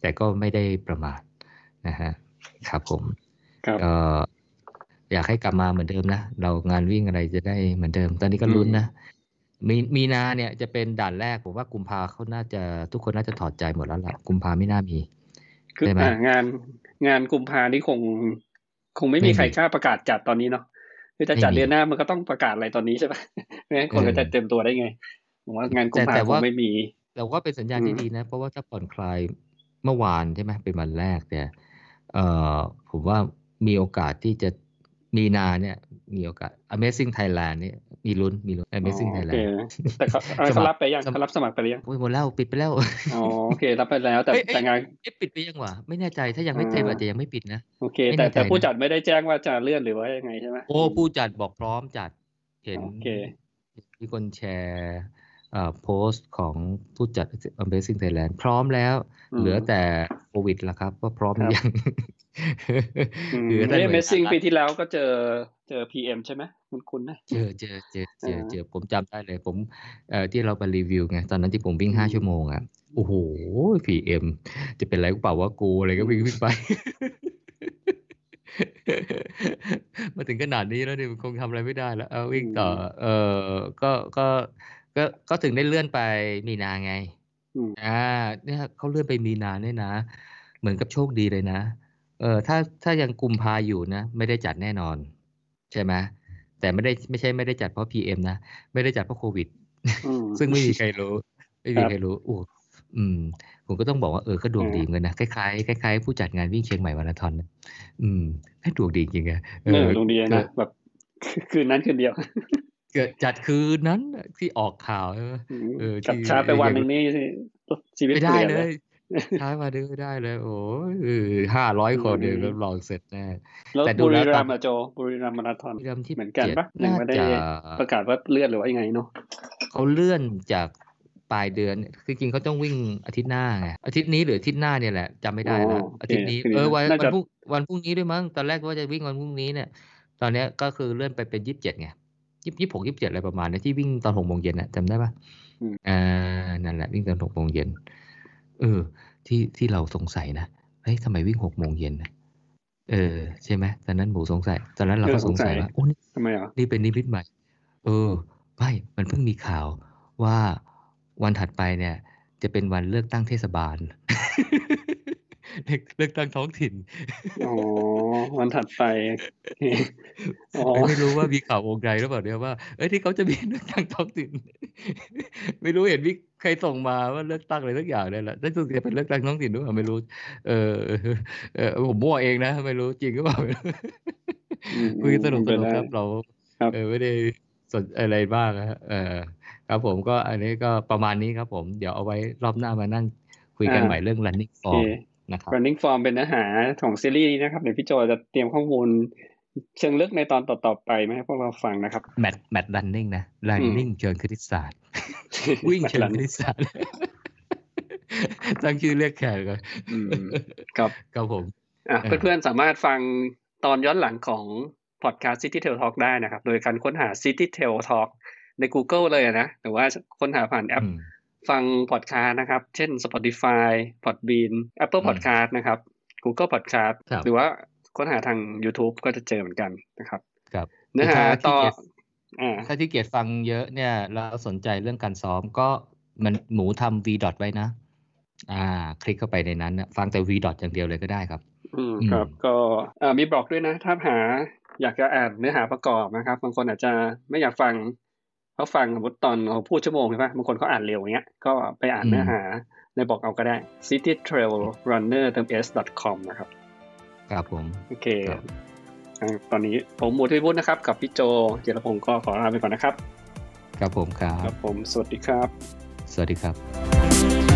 [SPEAKER 2] แต่ก็ไม่ได้ประมาทนะฮะครับผม
[SPEAKER 1] ครับ
[SPEAKER 2] ก็อยากให้กลับมาเหมือนเดิมนะ เรางานวิ่งอะไรจะได้เหมือนเดิม ตอนนี้ก็ลุ้นนะมีมีนาเนี่ยจะเป็นด่านแรกผมว่ากุมภาเขาน่าจะทุกคนน่าจะถอดใจหมดแล้วล่ะกุมภาไม่น่ามี
[SPEAKER 1] คือ
[SPEAKER 2] ใช่ไหม
[SPEAKER 1] อ่างานงานกุมภานี่คง คงไม่
[SPEAKER 2] ไม่
[SPEAKER 1] มี
[SPEAKER 2] มี
[SPEAKER 1] ใครกล้าประกาศจัดตอนนี้เนาะ คือจะจัด
[SPEAKER 2] ไม่มี
[SPEAKER 1] เดือนหน้ามันก็ต้องประกาศอะไรตอนนี้ใช่ปะไม่งั้นคนก็จะเตรียมตัวได้ไงผมว่างานกุม
[SPEAKER 2] แต่
[SPEAKER 1] ภา
[SPEAKER 2] แต่
[SPEAKER 1] ค
[SPEAKER 2] ว่า
[SPEAKER 1] งไม่มี
[SPEAKER 2] แต่ว่าเป็นสัญญาณที่
[SPEAKER 1] อืม
[SPEAKER 2] ดีนะ เพราะว่าถ้าผ่อนคลายเมื่อวานใช่ไหมเป็นวันแรกเนี่ยเอ่อผมว่ามีโอกาสที่จะ มีนาเนี่ยมีโอกาส Amazing Thailand เนี่ยมีลุ้นมีลุ้น Amazing
[SPEAKER 1] อ๋อโอเค
[SPEAKER 2] Thailand
[SPEAKER 1] แต่เขาเอา
[SPEAKER 2] สมัคร
[SPEAKER 1] เขารับไปยัง
[SPEAKER 2] สมัคร
[SPEAKER 1] เขารับสมัครไปหรือยัง
[SPEAKER 2] โอ้ยหมดแล้วปิดไปแล้ว
[SPEAKER 1] อ๋อโอเครับไปแล้วแต่
[SPEAKER 2] เอ้ยเอ้ย
[SPEAKER 1] แต่งาน
[SPEAKER 2] เอ๊ะปิดไปยังวะไม่แน่ใจถ้ายังไม่เต็ม
[SPEAKER 1] อ่า
[SPEAKER 2] อาจจะยังไม่ปิดนะ
[SPEAKER 1] โอเค
[SPEAKER 2] ไม่
[SPEAKER 1] แต่
[SPEAKER 2] แน่ใจ
[SPEAKER 1] แต่ผู้
[SPEAKER 2] นะ
[SPEAKER 1] จัดไม่ได้แจ้งว่าจะเลื่อนหรือว่ายังไงใช่ไหม
[SPEAKER 2] โอ้ผู้จัดบอกพร้อมจัดเห็น
[SPEAKER 1] โอเค
[SPEAKER 2] มีคนแชร์เอ่อโพสต์ของผู้จัด Amazing Thailand พร้อมแล้ว
[SPEAKER 1] อืม
[SPEAKER 2] เหลือแต่โควิดละครับ ว่าพร้อมหรือยัง
[SPEAKER 1] อืม
[SPEAKER 2] คือถ้าห
[SPEAKER 1] เอ้
[SPEAKER 2] น่วยงาน
[SPEAKER 1] Amazing
[SPEAKER 2] รัฐ
[SPEAKER 1] ปีที่แล้วก็เจอเจอ PM ใช่ไหมคุณคุณนะ
[SPEAKER 2] เจอเจอเจอเจอ
[SPEAKER 1] อ่า
[SPEAKER 2] เจอผมจำได้เลย ผมเอ่อที่เราไปรีวิวไงตอนนั้นที่ผมวิ่งห้า
[SPEAKER 1] อืม
[SPEAKER 2] ชั่วโมงอะโอ้โหพีเอ็มจะเป็นไรก็เปล่าว่ากูอะไรก็วิ่งวิ่งไป มาถึงขนาดนี้แล้วเนี่ยมันคงทำอะไรไม่ได้แล้วเอาวิ่งต่อ เออก็ก็ก็ก็ถึงได้เลื่อนไปมีนาไง
[SPEAKER 1] อืม
[SPEAKER 2] อ่าเนี่ยเขาเลื่อนไปมีนาเนี่ยนะ เหมือนกับโชคดีเลยนะ เออถ้าถ้ายังกุมภาอยู่นะ ไม่ได้จัดแน่นอน ใช่ไหมแต่ไม่ได้ไม่ใช่ไม่ได้จัดเพราะพีเอ็มนะ ไม่ได้จัดเพราะโควิด
[SPEAKER 1] อืม
[SPEAKER 2] ซึ่งไม่มีใครรู้ ไม่มี
[SPEAKER 1] ครับ
[SPEAKER 2] ใครรู้โอ้อืม ผมก็ต้องบอกว่าเออก็ดวง
[SPEAKER 1] อืม
[SPEAKER 2] ดีเหมือนกันนะคล้ายๆคล้ายๆผู้จัดงานวิ่งเชียงใหม่มาราธอนนะอืมให้ดวงดีจริงๆอะ
[SPEAKER 1] เออดวงดีนะแบบคืนนั้นคืนเดียว
[SPEAKER 2] เกิดจัดคืนนั้นที่ออกข่าวใช่ไหม
[SPEAKER 1] อืม
[SPEAKER 2] เออ
[SPEAKER 1] จับ
[SPEAKER 2] ที่
[SPEAKER 1] ช้าไปวันหนึ่งนี่ชีวิต
[SPEAKER 2] ไม่
[SPEAKER 1] เป
[SPEAKER 2] ได้
[SPEAKER 1] ลี่ยน
[SPEAKER 2] เล
[SPEAKER 1] เลยย
[SPEAKER 2] ท้ายมาดื้อได้เลย โอ้ยห้าร้อยคนเดียว
[SPEAKER 1] อืม
[SPEAKER 2] รับรองเสร็จแน่
[SPEAKER 1] แล้ว
[SPEAKER 2] แต่ดู
[SPEAKER 1] บุ
[SPEAKER 2] แล้
[SPEAKER 1] รี
[SPEAKER 2] ว
[SPEAKER 1] รัม
[SPEAKER 2] ตาม
[SPEAKER 1] ย์อะโจ บุรีรัมย์มาราธอน
[SPEAKER 2] บุรีรัมย์ที่
[SPEAKER 1] เหมือนกัน
[SPEAKER 2] จ็ด
[SPEAKER 1] ปะยัง
[SPEAKER 2] น่า
[SPEAKER 1] ไม่ได้
[SPEAKER 2] จะ
[SPEAKER 1] ประกาศว่าเลื่อนหรือว่ายังไงเนาะ
[SPEAKER 2] เขาเลื่อนจากปลายเดือน คือจริงๆเขาต้องวิ่งอาทิตย์หน้าไงอาทิตย์นี้หรืออาทิตย์หน้าเนี่ยแหละจำไม่ได้
[SPEAKER 1] อ๋อ
[SPEAKER 2] แล้ว
[SPEAKER 1] โอเค
[SPEAKER 2] อาทิตย์นี้
[SPEAKER 1] คืนนี้
[SPEAKER 2] เออวัน
[SPEAKER 1] น่า
[SPEAKER 2] วัน
[SPEAKER 1] จะ
[SPEAKER 2] พรุ่งวันพรุ่งนี้ด้วยมั้งตอนแรกว่าจะวิ่งวันพรุ่งนี้เนี่ย ตอนเนี้ยก็คือเลื่อนไปเป็นยี่สิบเจ็ดไงยี่ยี่หกยี่สิบเจ็ดอะไรประมาณนี้ที่วิ่งตอนหกโมงเย็นน่ะจำได้ปะ
[SPEAKER 1] อืม
[SPEAKER 2] อ่านั่นแหละวิ่งตอนหกโมงเย็น เออ ที่ที่เราสงสัยนะเฮ้ยทำไมวิ่งหกโมงเย็นนะเออใช่ไหมตอนนั้นหมูสงสัย ตอนนั้นเราก็สงสัยว่าโอ้นี่
[SPEAKER 1] ทำไมอะ
[SPEAKER 2] นี่เป็นนิมิตใหม่ เออไม่มันเพิ่งมีข่าวว่าวันถัดไปเนี่ย จะเป็นวันเลือกตั้งเทศบาล เลือกเลือกตั้งท้องถิ่น
[SPEAKER 1] อ๋อ วันถัดไปอ๋อ
[SPEAKER 2] ไม่รู้ว่ามีข่าววงในหรือเปล่าเนี่ยว่า เอ้ยที่เขาจะมีเลือกตั้งท้องถิ่น ไม่รู้เห็นมีใครส่งมาว่าเลือกตั้งอะไรสักอย่างเนี่ยแหละนั่นจะเป็นเลือกตั้งท้องถิ่นหรือเปล่าไม่รู้ เออเออผมมั่วเองนะ ไม่รู้จริงหรือเปล่า
[SPEAKER 1] อืม
[SPEAKER 2] คุยสนุกส
[SPEAKER 1] เป็
[SPEAKER 2] นุก
[SPEAKER 1] ได้
[SPEAKER 2] ครับเรา
[SPEAKER 1] ครับ
[SPEAKER 2] เออไม่ได้สนอะไรบ้างนะฮะเออครับผมก็อันนี้ก็ประมาณนี้ครับผม เดี๋ยวเอาไว้รอบหน้ามานั่งคุยกัน
[SPEAKER 1] อ่า
[SPEAKER 2] ใหม่เรื่อง running
[SPEAKER 1] โอเค
[SPEAKER 2] form นะครับ
[SPEAKER 1] running form เป็นเนื้อหาของซีรีส์นี้นะครับเดี๋ยวพี่โจจะเตรียมข้อมูลเชิงลึกในตอนต่อๆไปมาให้พวกเราฟังนะครับ
[SPEAKER 2] แมทแมท running นะ running เชิงคณิตศาสตร์วิ่งเชิงคณิตศาสตร์ตั้งชื่อเรียกแขกก่อน
[SPEAKER 1] อืมครับ
[SPEAKER 2] ครับผม
[SPEAKER 1] อะ
[SPEAKER 2] เออ
[SPEAKER 1] เพื่อนๆสามารถฟังตอนย้อนหลังของพอดแคสต์ City Tail Talk ได้นะครับ โดยการค้นหา City Tail Talk ใน Google เลยนะหรือว่าค้นหาผ่านแอป
[SPEAKER 2] อืม
[SPEAKER 1] ฟังพอดแคสต์นะครับ เช่น Spotify Podbean Apple
[SPEAKER 2] อืม
[SPEAKER 1] Podcast นะครับ Google Podcast
[SPEAKER 2] ครับ
[SPEAKER 1] หรือว่าค้นหาทาง YouTube ก็จะเจอเหมือนกันนะครับ
[SPEAKER 2] ครับ
[SPEAKER 1] เนื้อหา
[SPEAKER 2] ถ้า
[SPEAKER 1] ต่อ
[SPEAKER 2] ขี้เกียจ
[SPEAKER 1] อ่า
[SPEAKER 2] ถ้าที่เกียจฟังเยอะเนี่ย เราสนใจเรื่องการซ้อมก็มันหมูทำ v dot ไว้นะ อ่า คลิกเข้าไปในนั้นนะฟังแต่ v dot อย่างเดียวเลยก็ได้ครับ
[SPEAKER 1] อืม
[SPEAKER 2] อืม
[SPEAKER 1] ครับ ก็เอ่อมีบล็อกด้วยนะ ถ้าหาอยากจะอ่านเนื้อหาประกอบนะครับบางคนอาจจะไม่อยากฟัง เขาฟังสมมติตอนเราพูดชั่วโมงใช่ปะบางคนเขาอ่านเร็วอย่างเงี้ย ก็ไปอ่านเนื้อหาในบล็อกเอาก็ได้ citytrailrunner s com นะครับ
[SPEAKER 2] ครับผม
[SPEAKER 1] โอเค
[SPEAKER 2] ครับ
[SPEAKER 1] อ่าตอนนี้ผมหมูทวิบุฒนะครับ กับพี่โจ เจรพงศ์ก็ขอลาไปก่อนนะครับ
[SPEAKER 2] ครับผมครั
[SPEAKER 1] ครับบผม สวัสดีครับ
[SPEAKER 2] สวัสดีครับ